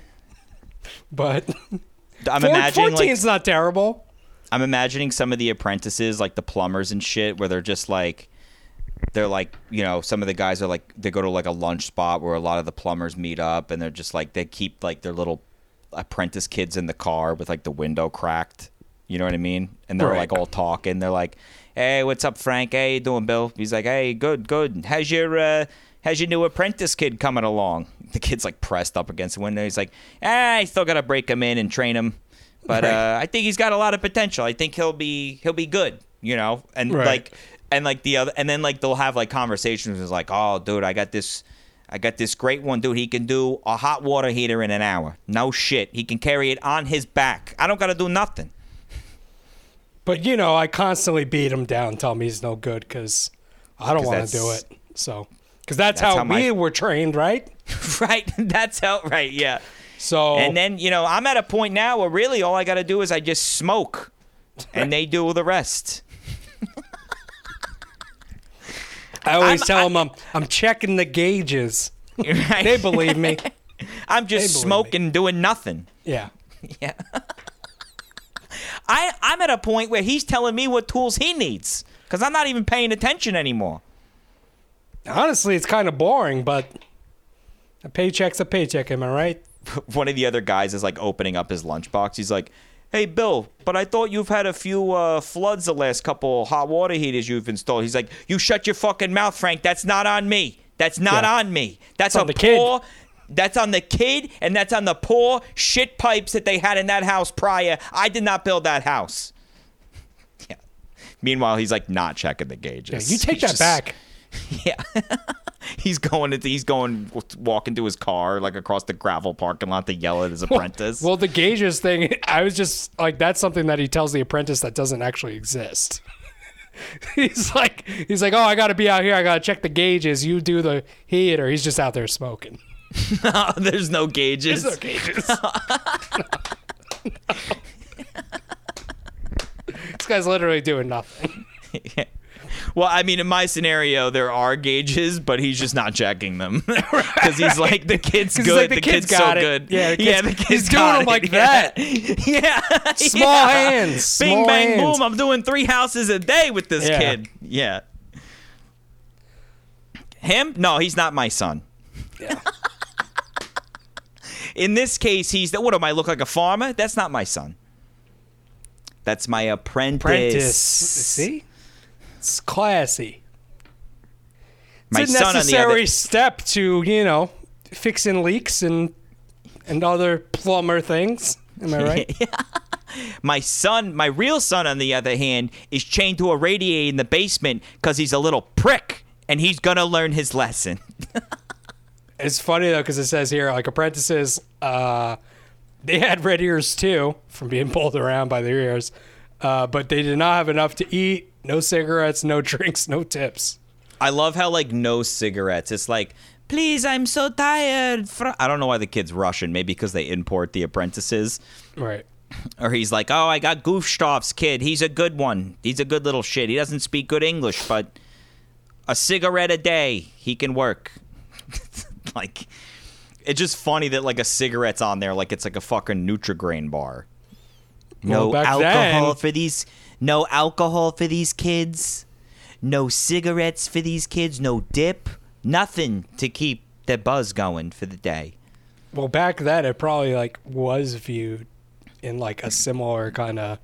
but I'm imagining 14 like not terrible. I'm imagining some of the apprentices, like the plumbers and shit, where they're just like, they're like, you know, some of the guys are like, they go to like a lunch spot where a lot of the plumbers meet up, and they're just like, they keep like their little apprentice kids in the car with like the window cracked. You know what I mean? And they're Right. like all talking. They're like, "Hey, what's up, Frank? Hey, you doing, Bill?" He's like, "Hey, good, good. How's your uh, how's your new apprentice kid coming along?" The kid's like pressed up against the window. He's like, "Ah, I still gotta break him in and train him, but Right. uh, I think he's got a lot of potential. I think he'll be he'll be good." You know, and Right. like and like the other and then like they'll have like conversations. It's like oh dude i got this i got this great one dude. He can do a hot water heater in an hour. No shit. He can carry it on his back. I don't gotta do nothing. But you know, I constantly beat him down, tell him he's no good because I don't want to do it. So, because that's, That's how, how my- we were trained, right? right. That's how right yeah. So, and then you know i'm at a point now where really all i gotta do is i just smoke and they do the rest I always I'm- tell I- them I'm I'm checking the gauges. right? They believe me. i'm just believe me. smoking doing nothing Yeah. yeah I, I'm at a point where he's telling me what tools he needs because I'm not even paying attention anymore. Honestly, it's kind of boring, but a paycheck's a paycheck. Am I right? one of the other guys is like opening up his lunchbox. He's like, "Hey, Bill, but I thought you've had a few uh, floods the last couple hot water heaters you've installed." He's like, "You shut your fucking mouth, Frank. That's not on me. That's not Yeah. on me. That's on the kid." That's on the kid, and that's on the poor shit pipes that they had in that house prior. I did not build that house." Yeah. Meanwhile, he's like not checking the Yeah, gauges. you take He's that just- back. Yeah. he's going into he's going walking to his car like across the gravel parking lot to yell at his apprentice. Well, the gauges thing, I was just like, that's something that he tells the apprentice that doesn't actually exist. he's like, he's like, oh, I got to be out here. I got to check the gauges. You do the heater. He's just out there smoking. There's no gauges. There's no gauges. this guy's literally doing nothing. Well, I mean, in my scenario, there are gauges, but he's just not checking them because he's like the kid's good. like, the, the kid's, kid's got so it. good. Yeah, the yeah, kid's- the kid's he's doing got them like Yeah. that. Yeah, Small yeah. hands. Bing Small bang hands. boom! I'm doing three houses a day with this Yeah. kid. Yeah. Him? No, he's not my son. Yeah. In this case, he's the, what am I look like a farmer? That's not my son. That's my apprentice. Apprentice. See? It's classy. My it's a son on the necessary other step to, you know, fixing leaks and and other plumber things. Am I right? My son, my real son, on the other hand, is chained to a radiator in the basement because he's a little prick, and he's gonna learn his lesson. It's funny though because it says here like apprentices, uh, they had red ears too from being pulled around by their ears, uh, but they did not have enough to eat. No cigarettes, no drinks, no tips. I love how like no cigarettes. It's like, please, I'm so tired. fr-" I don't know why the kid's Russian. Maybe because they import the apprentices. Right. Or he's like, oh, I got Gustav's kid. He's a good one. He's a good little shit. He doesn't speak good English, but a cigarette a day, he can work. like, it's just funny that like a cigarette's on there, like it's like a fucking Nutrigrain bar. No Well, back alcohol then- for these. No alcohol for these kids. No cigarettes for these kids. No dip. Nothing to keep their buzz going for the day. Well, back then it probably like was viewed in like a similar kind of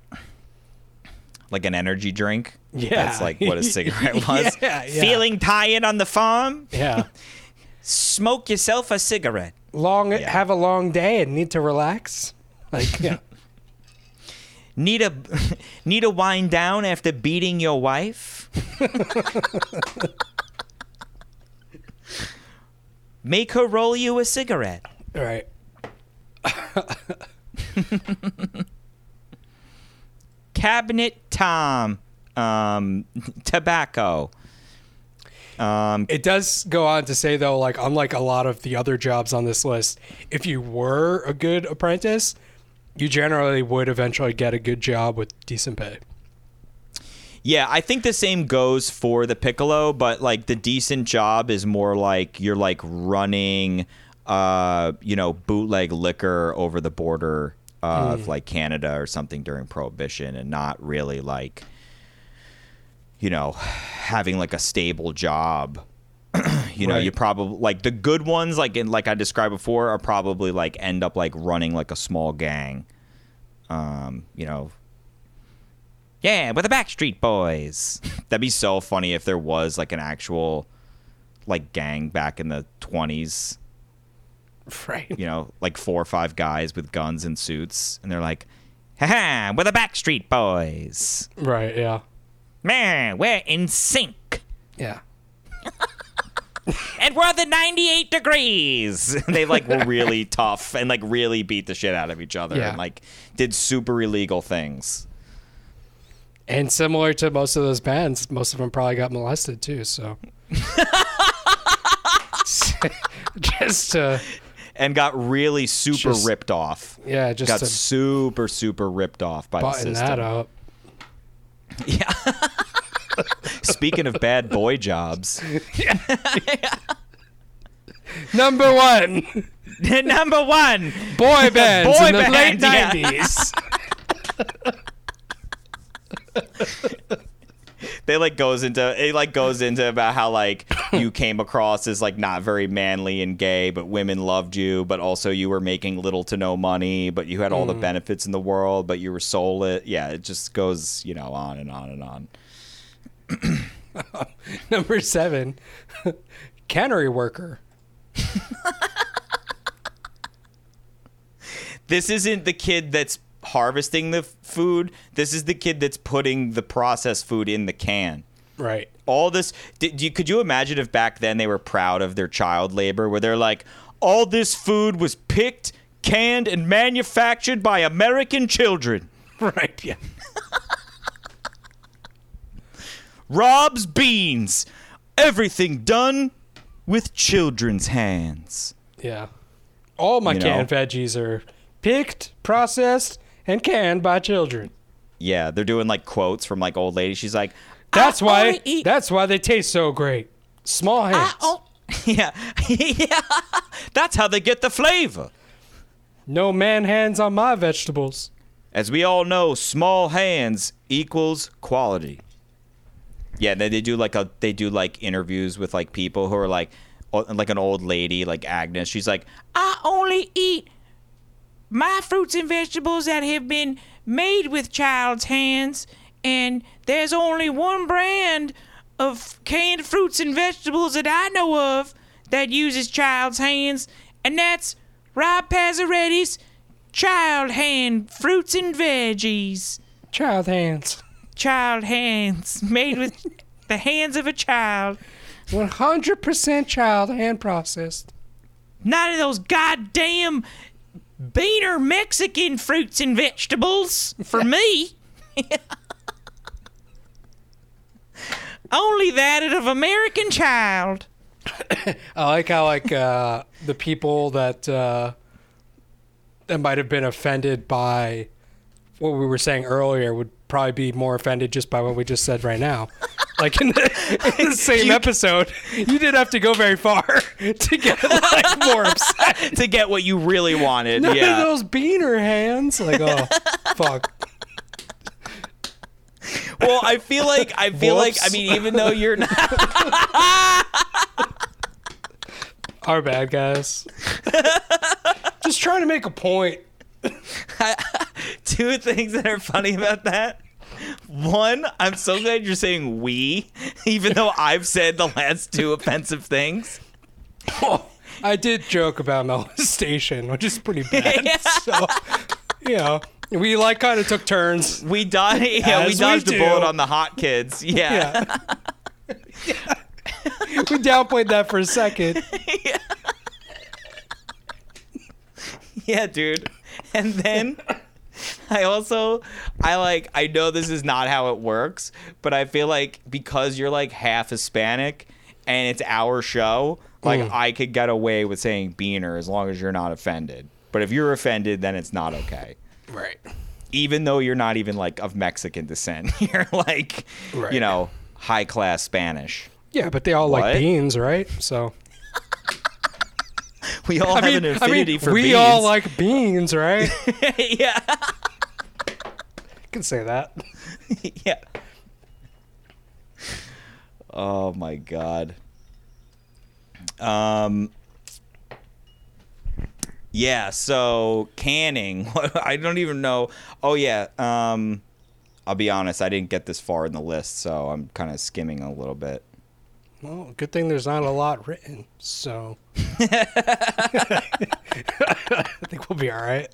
Like an energy drink. Yeah. That's like what a cigarette was. Yeah, yeah. Feeling tired on the farm? yeah. Smoke yourself a cigarette. Long Yeah. have a long day and need to relax. Like yeah. Need a need a wind down after beating your wife? Make her roll you a cigarette. All right. Cabinet Tom. Um, tobacco. Um, It does go on to say though, like unlike a lot of the other jobs on this list, if you were a good apprentice, you generally would eventually get a good job with decent pay. Yeah, I think the same goes for the piccolo, but like the decent job is more like you're like running uh, you know, bootleg liquor over the border of like Canada or something during prohibition and not really like you know, having like a stable job. You know, Right. you probably like the good ones, like in like I described before, are probably like end up like running like a small gang. Um, you know, yeah, with the Backstreet Boys. That'd be so funny if there was like an actual like gang back in the twenties. Right. You know, like four or five guys with guns and suits, and they're like, "Ha we're the Backstreet Boys. Right. Yeah. Man, we're in sync. Yeah. And we're the 98 degrees. they like were really tough and like really beat the shit out of each other Yeah. and like did super illegal things. And similar to most of those bands, most of them probably got molested too. So. Just And got really super Just- ripped off. yeah, just got super super ripped off by the button system. that up. Yeah. Speaking of bad boy jobs, Number one, Number one. boy bands Boy in the bands, late yeah. nineties. they like goes into it like goes into about how like you came across as like not very manly and gay, but women loved you, but also you were making little to no money, but you had all the hmm. benefits in the world, but you were soulless. Yeah, it just goes, you know, on and on and on. Number seven, cannery worker. this isn't the kid that's harvesting the food. This is the kid that's putting the processed food in the can. Right. All this, did you, could you imagine if back then they were proud of their child labor, where they're like, all this food was picked, canned, and manufactured by American children. Right. Yeah. Rob's beans, everything done with children's hands. Yeah. All my You know? canned veggies are picked, processed, and canned by children. Yeah, they're doing like quotes from like old ladies. She's like, That's why. That's why they taste so great. Small hands. oh, yeah, yeah, that's how they get the flavor. No man hands on my vegetables. As we all know, small hands equals quality. Yeah, they, they do like a they do like interviews with like people who are like like an old lady like Agnes. She's like, I only eat my fruits and vegetables that have been made with child's hands, and there's only one brand of canned fruits and vegetables that I know of that uses child's hands, and that's Rob Pazzaretti's child hand fruits and veggies. Child hands. Child hands made with the hands of a child. 100% child hand processed. None of those goddamn beaner Mexican fruits and vegetables for me. Only that of American child. I like how like uh, the people that uh, that might have been offended by what we were saying earlier would probably be more offended just by what we just said right now. Like in the, in the same episode, you didn't have to go very far to get like more upset. to get what you really wanted. None yeah, those beaner hands. Like oh fuck. well, I feel like I feel like I mean, even though you're not, Our bad guys. just trying to make a point. Two things that are funny about that. One, I'm so glad you're saying we, even though I've said the last two offensive things. I did joke about molestation, which is pretty bad. So, you know, we like kind of took turns. We dodged, yeah, we dodged a bullet on the hot kids. Yeah. Yeah. we downplayed that for a second. Yeah, dude. And then I also I like I know this is not how it works, but I feel like because you're like half Hispanic and it's our show, like Mm. I could get away with saying beaner as long as you're not offended. But if you're offended, then it's not okay. Right. Even though you're not even like of Mexican descent. You're like Right. you know, high class Spanish. Yeah, but they all What? like beans, right? So We all I have mean, an I affinity mean for we beans. all like beans, right? yeah. Can say that. yeah. Oh my god. Um. Yeah. So canning. I don't even know. Oh yeah. Um. I'll be honest. I didn't get this far in the list, so I'm kind of skimming a little bit. Well, good thing there's not a lot written, so I think we'll be all right.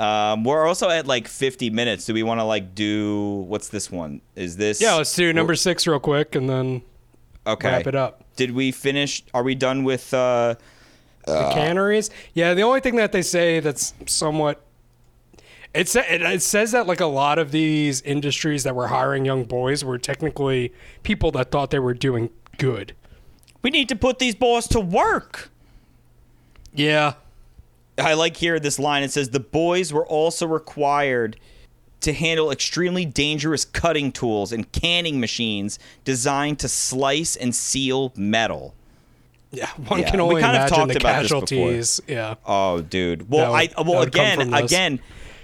Um, we're also at like 50 minutes. Do we want to like do what's this one? Is this? Yeah, let's do number six real quick and then Okay. wrap it up. Did we finish? Are we done with? uh The canneries. Yeah, the only thing that they say that's somewhat it, sa- it it says that like a lot of these industries that were hiring young boys were technically people that thought they were doing good. We need to put these boys to work. Yeah. I like here this line. It says the boys were also required to handle extremely dangerous cutting tools and canning machines designed to slice and seal metal. Yeah, one Yeah, can we only kind of imagine talked the about this before. casualties. Yeah. Oh, dude. Well, would- I well that would come again, again.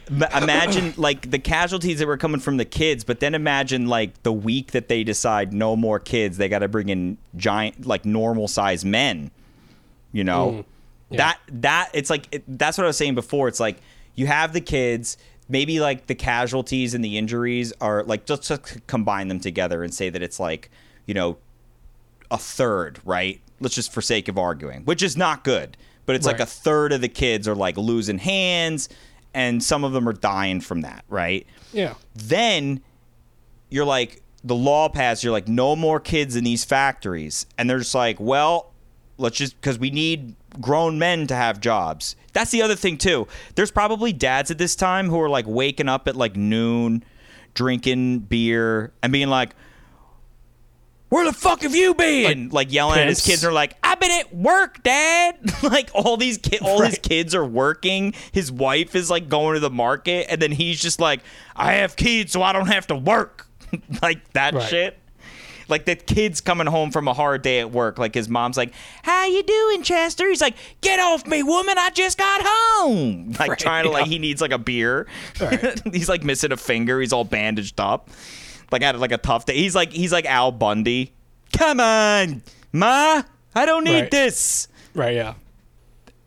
Imagine like the casualties that were coming from the kids, but then imagine like the week that they decide no more kids, they got to bring in giant, like normal size men. You know, Mm, yeah. that that it's like it, that's what I was saying before. It's like you have the kids, maybe like the casualties and the injuries are like just to combine them together and say that it's like you know a third, right? Let's just for sake of arguing, which is not good. But it's like a third of the kids are like losing hands, and some of them are dying from that, right? Yeah. Then you're like, the law passed, you're like, no more kids in these factories. And they're just like, well, let's just, because we need grown men to have jobs. That's the other thing, too. There's probably dads at this time who are like waking up at like noon, drinking beer, and being like, where the fuck have you been? Like, yelling at his kids. They're like, I've been at work, Dad. like all these ki- all his kids are working. His wife is like going to the market, and then he's just like, I have kids, so I don't have to work. like that Right. shit. Like the kid's coming home from a hard day at work. Like his mom's like, "How you doing, Chester?" He's like, "Get off me, woman! I just got home." Like Right, trying to like he needs like a beer. he's like missing a finger. He's all bandaged up. Like had like a tough day. He's like he's like Al Bundy. Come on, ma! I don't need Right. this. Right. Yeah.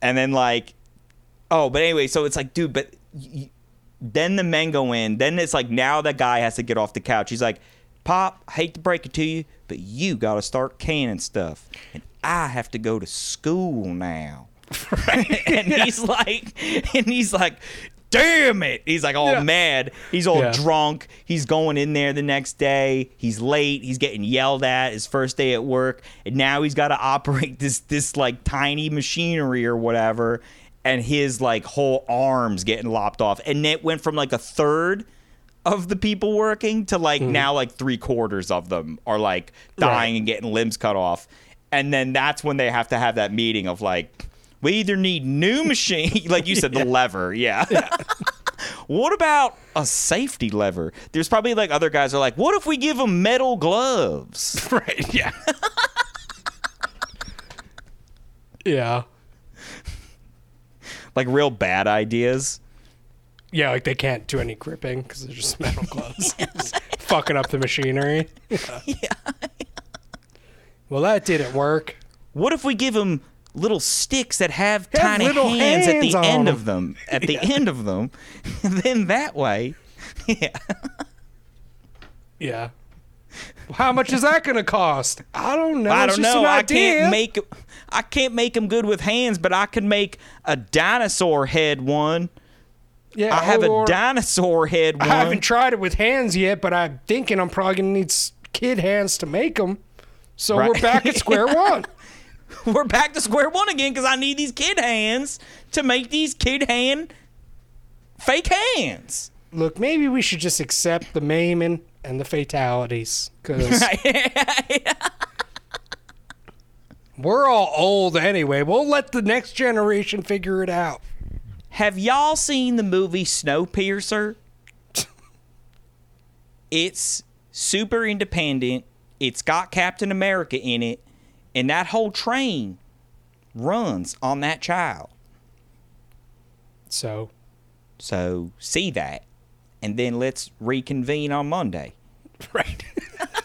And then like, oh, but anyway, so it's like, dude, but y- then the men go in. Then it's like now that guy has to get off the couch. He's like, Pop, I hate to break it to you, but you got to start canning stuff, and I have to go to school now. and he's like, and he's like. Damn it! He's like all Yeah. mad. He's all Yeah. drunk. He's going in there the next day. He's late. He's getting yelled at his first day at work, and now he's got to operate this this like tiny machinery or whatever, and his like whole arms getting lopped off, and it went from like a third of the people working to like hmm. now like three quarters of them are like dying Right. and getting limbs cut off, and then that's when they have to have that meeting of like. We either need new machine, like you said, the lever, yeah. What about a safety lever? There's probably like other guys are like, what if we give them metal gloves? Right. Yeah. yeah. like real bad ideas. Yeah, like they can't do any gripping because they're just metal gloves. Fucking up the machinery. Yeah. Well, that didn't work. What if we give them little sticks that have Have tiny little hands, at hands the on end of them? At the end of them, then that way, yeah. Yeah. How much is that going to cost? I don't know. I It's don't just know. An I idea. can't make I can't make them good with hands, but I can make a dinosaur head one. Yeah, I have a dinosaur head I haven't tried it with hands yet, but I'm thinking I'm probably going to need kid hands to make them. So Right. we're back at square one. we're back to square one again because I need these kid hands to make these kid hand fake hands. Look, maybe we should just accept the maiming and the fatalities because we're all old anyway. We'll let the next generation figure it out. Have y'all seen the movie Snowpiercer? it's super independent. It's got Captain America in it, and that whole train runs on that child. So, So see that, and then let's reconvene on Monday. right.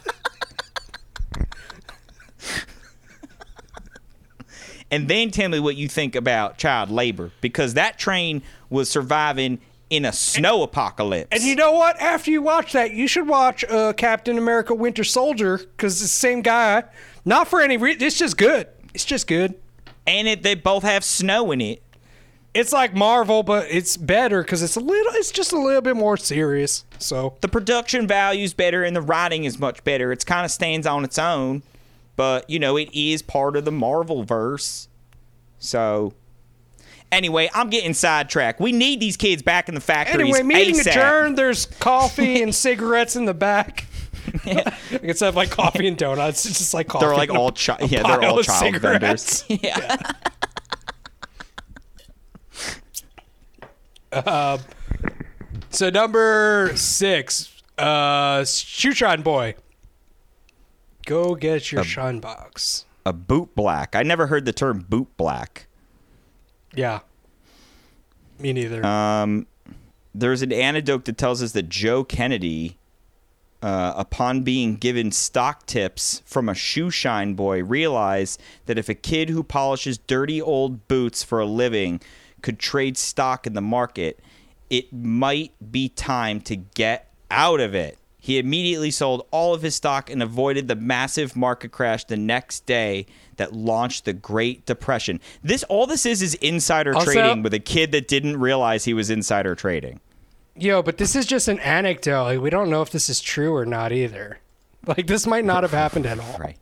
and then tell me what you think about child labor because that train was surviving in a snow apocalypse. And you know what? After you watch that, you should watch uh, Captain America: Winter Soldier because it's the same guy. Not for any reason. It's just good. It's just good. and it, they both have snow in it. It's like Marvel, but it's better because it's a little. It's just a little bit more serious. So The production value's better and the writing is much better. It's kind of stands on its own, but you know it is part of the Marvel verse. So anyway, I'm getting sidetracked. We need these kids back in the factories. anyway, meeting ASAP. adjourned. There's coffee and cigarettes in the back. Instead of like coffee and donuts, it's just like coffee. They're like all chi- yeah, they're all child cigarettes. vendors. Yeah. So number six, uh, Shoeshine Boy. Go get your shine box. A boot black. I never heard the term boot black. Yeah. Me neither. Um, there's an anecdote that tells us that Joe Kennedy, uh, upon being given stock tips from a shoe shine boy, realized that if a kid who polishes dirty old boots for a living could trade stock in the market, it might be time to get out of it. He immediately sold all of his stock and avoided the massive market crash the next day that launched the Great Depression. This all this is is insider Also- trading with a kid that didn't realize he was insider trading. Yo, but this is just an anecdote. Like, we don't know if this is true or not either. Like this might not have happened at all. Right.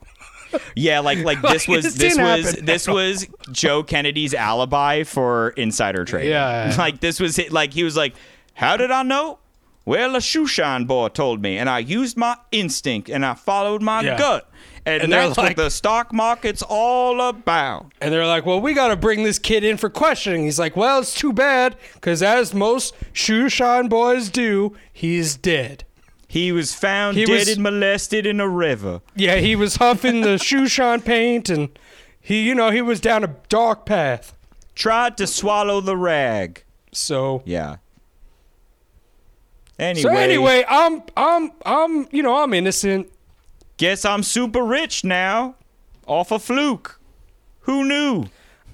Yeah, like like this was This was this was Joe Kennedy's alibi for insider trading. Yeah. Like this was it like he was like, How did I know? Well, a shoe shine boy told me, and I used my instinct and I followed my Yeah. gut. And, And that's like- what the stock market's all about. And they're like, "Well, we got to bring this kid in for questioning." He's like, "Well, it's too bad because as most shoeshine boys do, he's dead." He was found He dead was- and molested in a river. Yeah, he was huffing the shoeshine paint, and he, you know, he was down a dark path. Tried to swallow the rag. So, Yeah. Anyway, so anyway, I'm, I'm, I'm, you know, I'm innocent. guess I'm super rich now. Off a fluke. Who knew?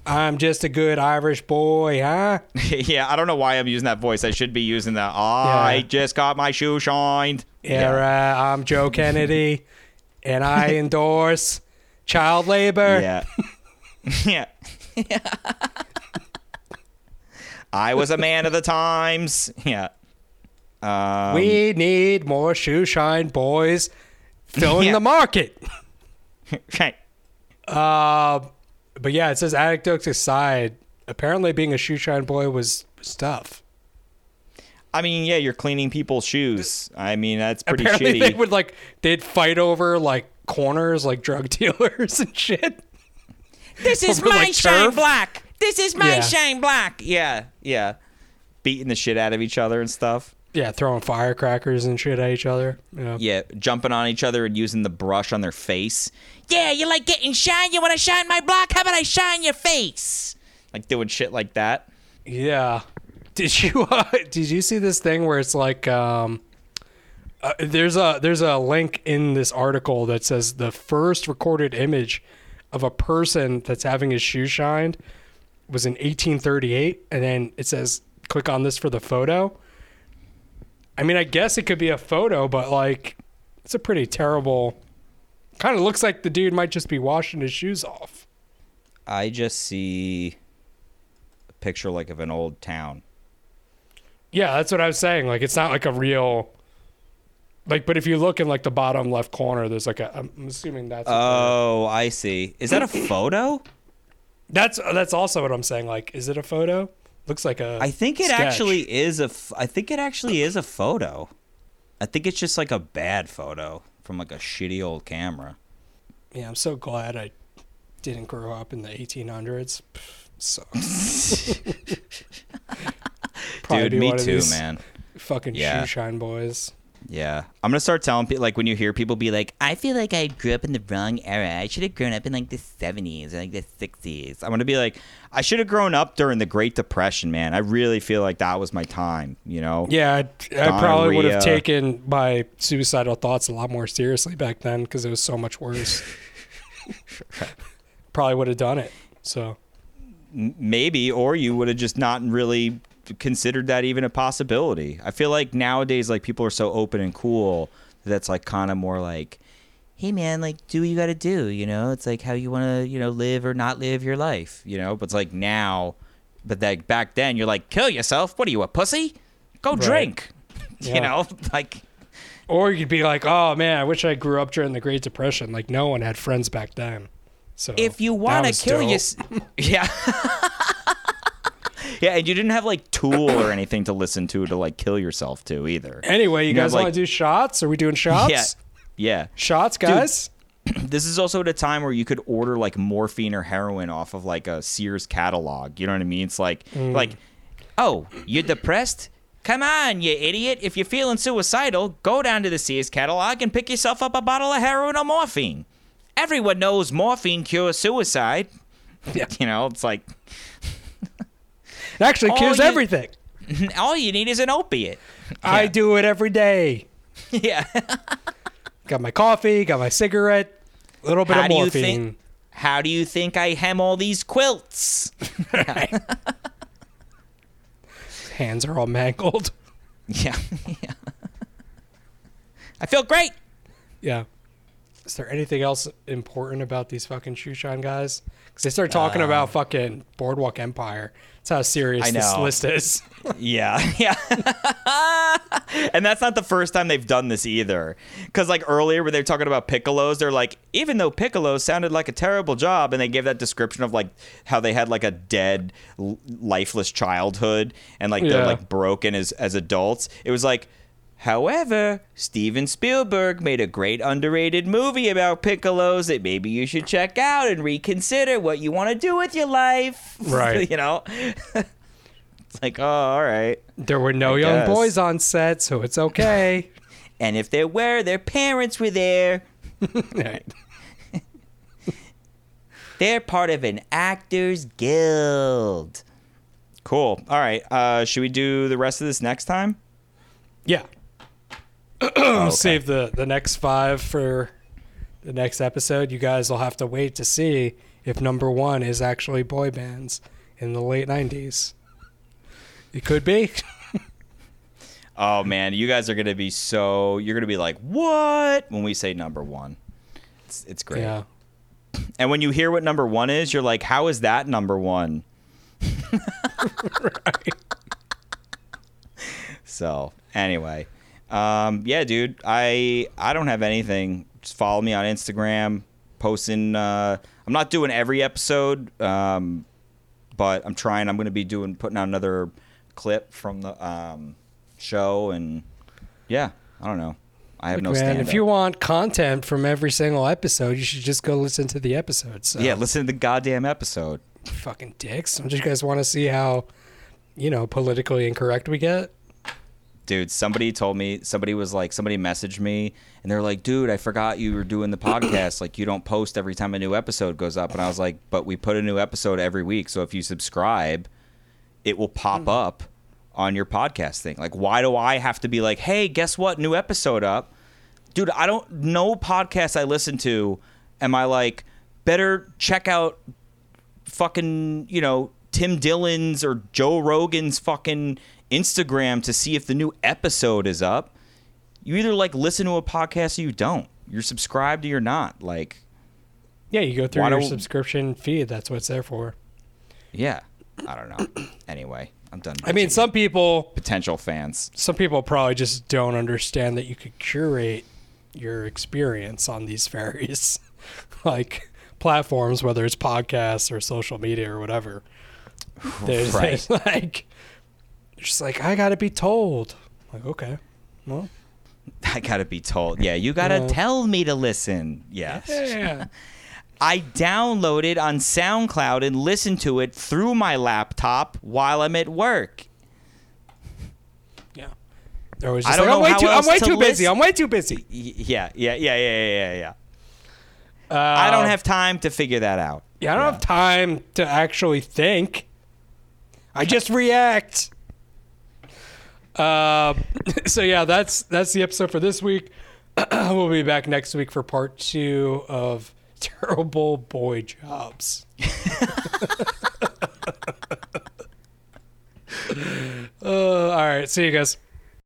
I'm just a good Irish boy, huh? yeah, I don't know why I'm using that voice. I should be using the I Yeah. just got my shoe shined. Yeah, right. I'm Joe Kennedy, and I endorse child labor. Yeah. Yeah. yeah. I was a man of the times. Yeah. Um, we need more shoeshine boys filling Yeah. the market. right. Uh, but yeah, it says anecdotes aside, apparently being a shoeshine boy was, was tough. I mean, yeah, you're cleaning people's shoes. I mean, that's pretty apparently shitty. they would like they'd fight over like corners like drug dealers and shit. This is Over, my like, shine turf? black. This is my Yeah. shine black. yeah, yeah. Beating the shit out of each other and stuff. Yeah, throwing firecrackers and shit at each other. Yeah. Yeah, jumping on each other and using the brush on their face. Yeah, you like getting shine? You want to shine my block? How about I shine your face? Like doing shit like that. Yeah. Did you uh, did you see this thing where it's like um uh, there's a there's a link in this article that says the first recorded image of a person that's having his shoe shined was in 1838 and then it says click on this for the photo. I mean, I guess it could be a photo, but like it's a pretty terrible kind of looks like the dude might just be washing his shoes off. I just see a picture like of an old town. Yeah, that's what I was saying. Like it's not like a real like but if you look in like the bottom left corner there's like a I'm assuming that's Oh, I see. Is that a photo? that's that's also what I'm saying like is it a photo? Looks like a I think it sketch. actually is a. F- I think it actually is a photo. I think it's just like a bad photo from like a shitty old camera. Yeah, I'm so glad I didn't grow up in the 1800s. Pff, Sucks. Probably Dude, me too, man. Fucking Yeah. shoe shine boys. Yeah, I'm gonna start telling people like when you hear people be like, "I feel like I grew up in the wrong era. I should have grown up in like the '70s or like the '60s." I'm gonna be like, "I should have grown up during the Great Depression, man. I really feel like that was my time." You know? Yeah, I, I probably would have taken my suicidal thoughts a lot more seriously back then because it was so much worse. probably would have done it. So maybe, or you would have just not really considered that even a possibility. I feel like nowadays, like people are so open and cool. That's like kind of more like, hey man, like do what you got to do. You know, it's like how you want to, you know, live or not live your life. You know, but it's like now, but that back then, you're like, kill yourself. What are you, a pussy? Go Right. drink. Yeah. You know, like Or you'd be like, "Oh man, I wish I grew up during the Great Depression. Like no one had friends back then." So if you want to kill yourself, yeah. Yeah, and you didn't have like Tool or anything to listen to to like kill yourself to either. Anyway, you You guys like- want to do shots? Are we doing shots? Yeah, yeah. Shots, guys. This is also at a time where you could order like morphine or heroin off of like a Sears catalog. You know what I mean? It's like mm. like, oh, you're depressed? Come on, you idiot! If you're feeling suicidal, go down to the Sears catalog and pick yourself up a bottle of heroin or morphine. Everyone knows morphine cures suicide. Yeah. You know, it's like It actually cures you- everything. all you need is an opiate. I do it every day. yeah. Got my coffee, got my cigarette, a little bit How of do you morphine. think- How do you think I hem all these quilts? Hands are all mangled. Yeah. yeah. I feel great. Yeah. Is there anything else important about these fucking shoe shine guys? Because they start talking uh, about fucking Boardwalk Empire. That's how serious this list is. Yeah, yeah. and that's not the first time they've done this either. Because, like, earlier when they were talking about Piccolos, they're like, even though Piccolo sounded like a terrible job, and they gave that description of, like, how they had, like, a dead, l- lifeless childhood, and, like, they're, Yeah. like, broken as, as adults, it was like, However, Steven Spielberg made a great underrated movie about Piccolos that maybe you should check out and reconsider what you want to do with your life. Right. you know? it's like, oh, all right. there were no I young guess. boys on set, so it's okay. And if there were, their parents were there. Right. They're part of an actors guild. Cool. All right. Uh, should we do the rest of this next time? Yeah. Oh, okay. Save the, the next five for the next episode. You guys will have to wait to see if number one is actually boy bands in the late 90s. It could be. Oh man, you guys are gonna be so. You're gonna be like, what? When we say number one, it's it's great. Yeah. And when you hear what number one is, you're like, how is that number one? right. So anyway, um, yeah, dude, I I don't have anything. Just follow me on Instagram, posting. Uh, I'm not doing every episode, um, but I'm trying. I'm going to be doing putting out another clip from the um, show, and yeah, I don't know. I have no Man, stand. if you want content from every single episode, you should just go listen to the episodes. So. yeah, listen to the goddamn episode. fucking dicks. Don't you guys want to see how, you know, politically incorrect we get? Dude somebody told me somebody was like somebody messaged me and they're like dude i forgot you were doing the podcast. Like you don't post every time a new episode goes up. And i was like but we put a new episode every week so if you subscribe it will pop mm. up on your podcast thing. Like why do i have to be like hey guess what? New episode up. Dude i don't no podcast i listen to am i like better check out fucking, you know, Tim Dillon's or Joe Rogan's fucking Instagram to see if the new episode is up. You either like listen to a podcast or you don't. You're subscribed or you're not. Like, Yeah, you go through your subscription feed. That's what it's there for. yeah. I don't know. anyway, I'm done. I mean, some people, potential fans. some people probably just don't understand that you could curate your experience on these various, like, platforms, whether it's podcasts or social media or whatever. There's, Right. there's like, just like I gotta be told. Like, okay, well, I gotta be told. Yeah, you gotta Yeah. tell me to listen. Yes. yeah. I downloaded on SoundCloud and listen to it through my laptop while I'm at work. Yeah. They're always I don't like, I'm know way how too, I'm way to too busy. I'm way too busy. Yeah, yeah, yeah, yeah, yeah, yeah, yeah. Uh, I don't have time to figure that out. Yeah, I don't have time to actually think. I just react. Um, so yeah, that's that's the episode for this week. we'll be back next week for part two of terrible boy jobs. uh, all right, see you guys.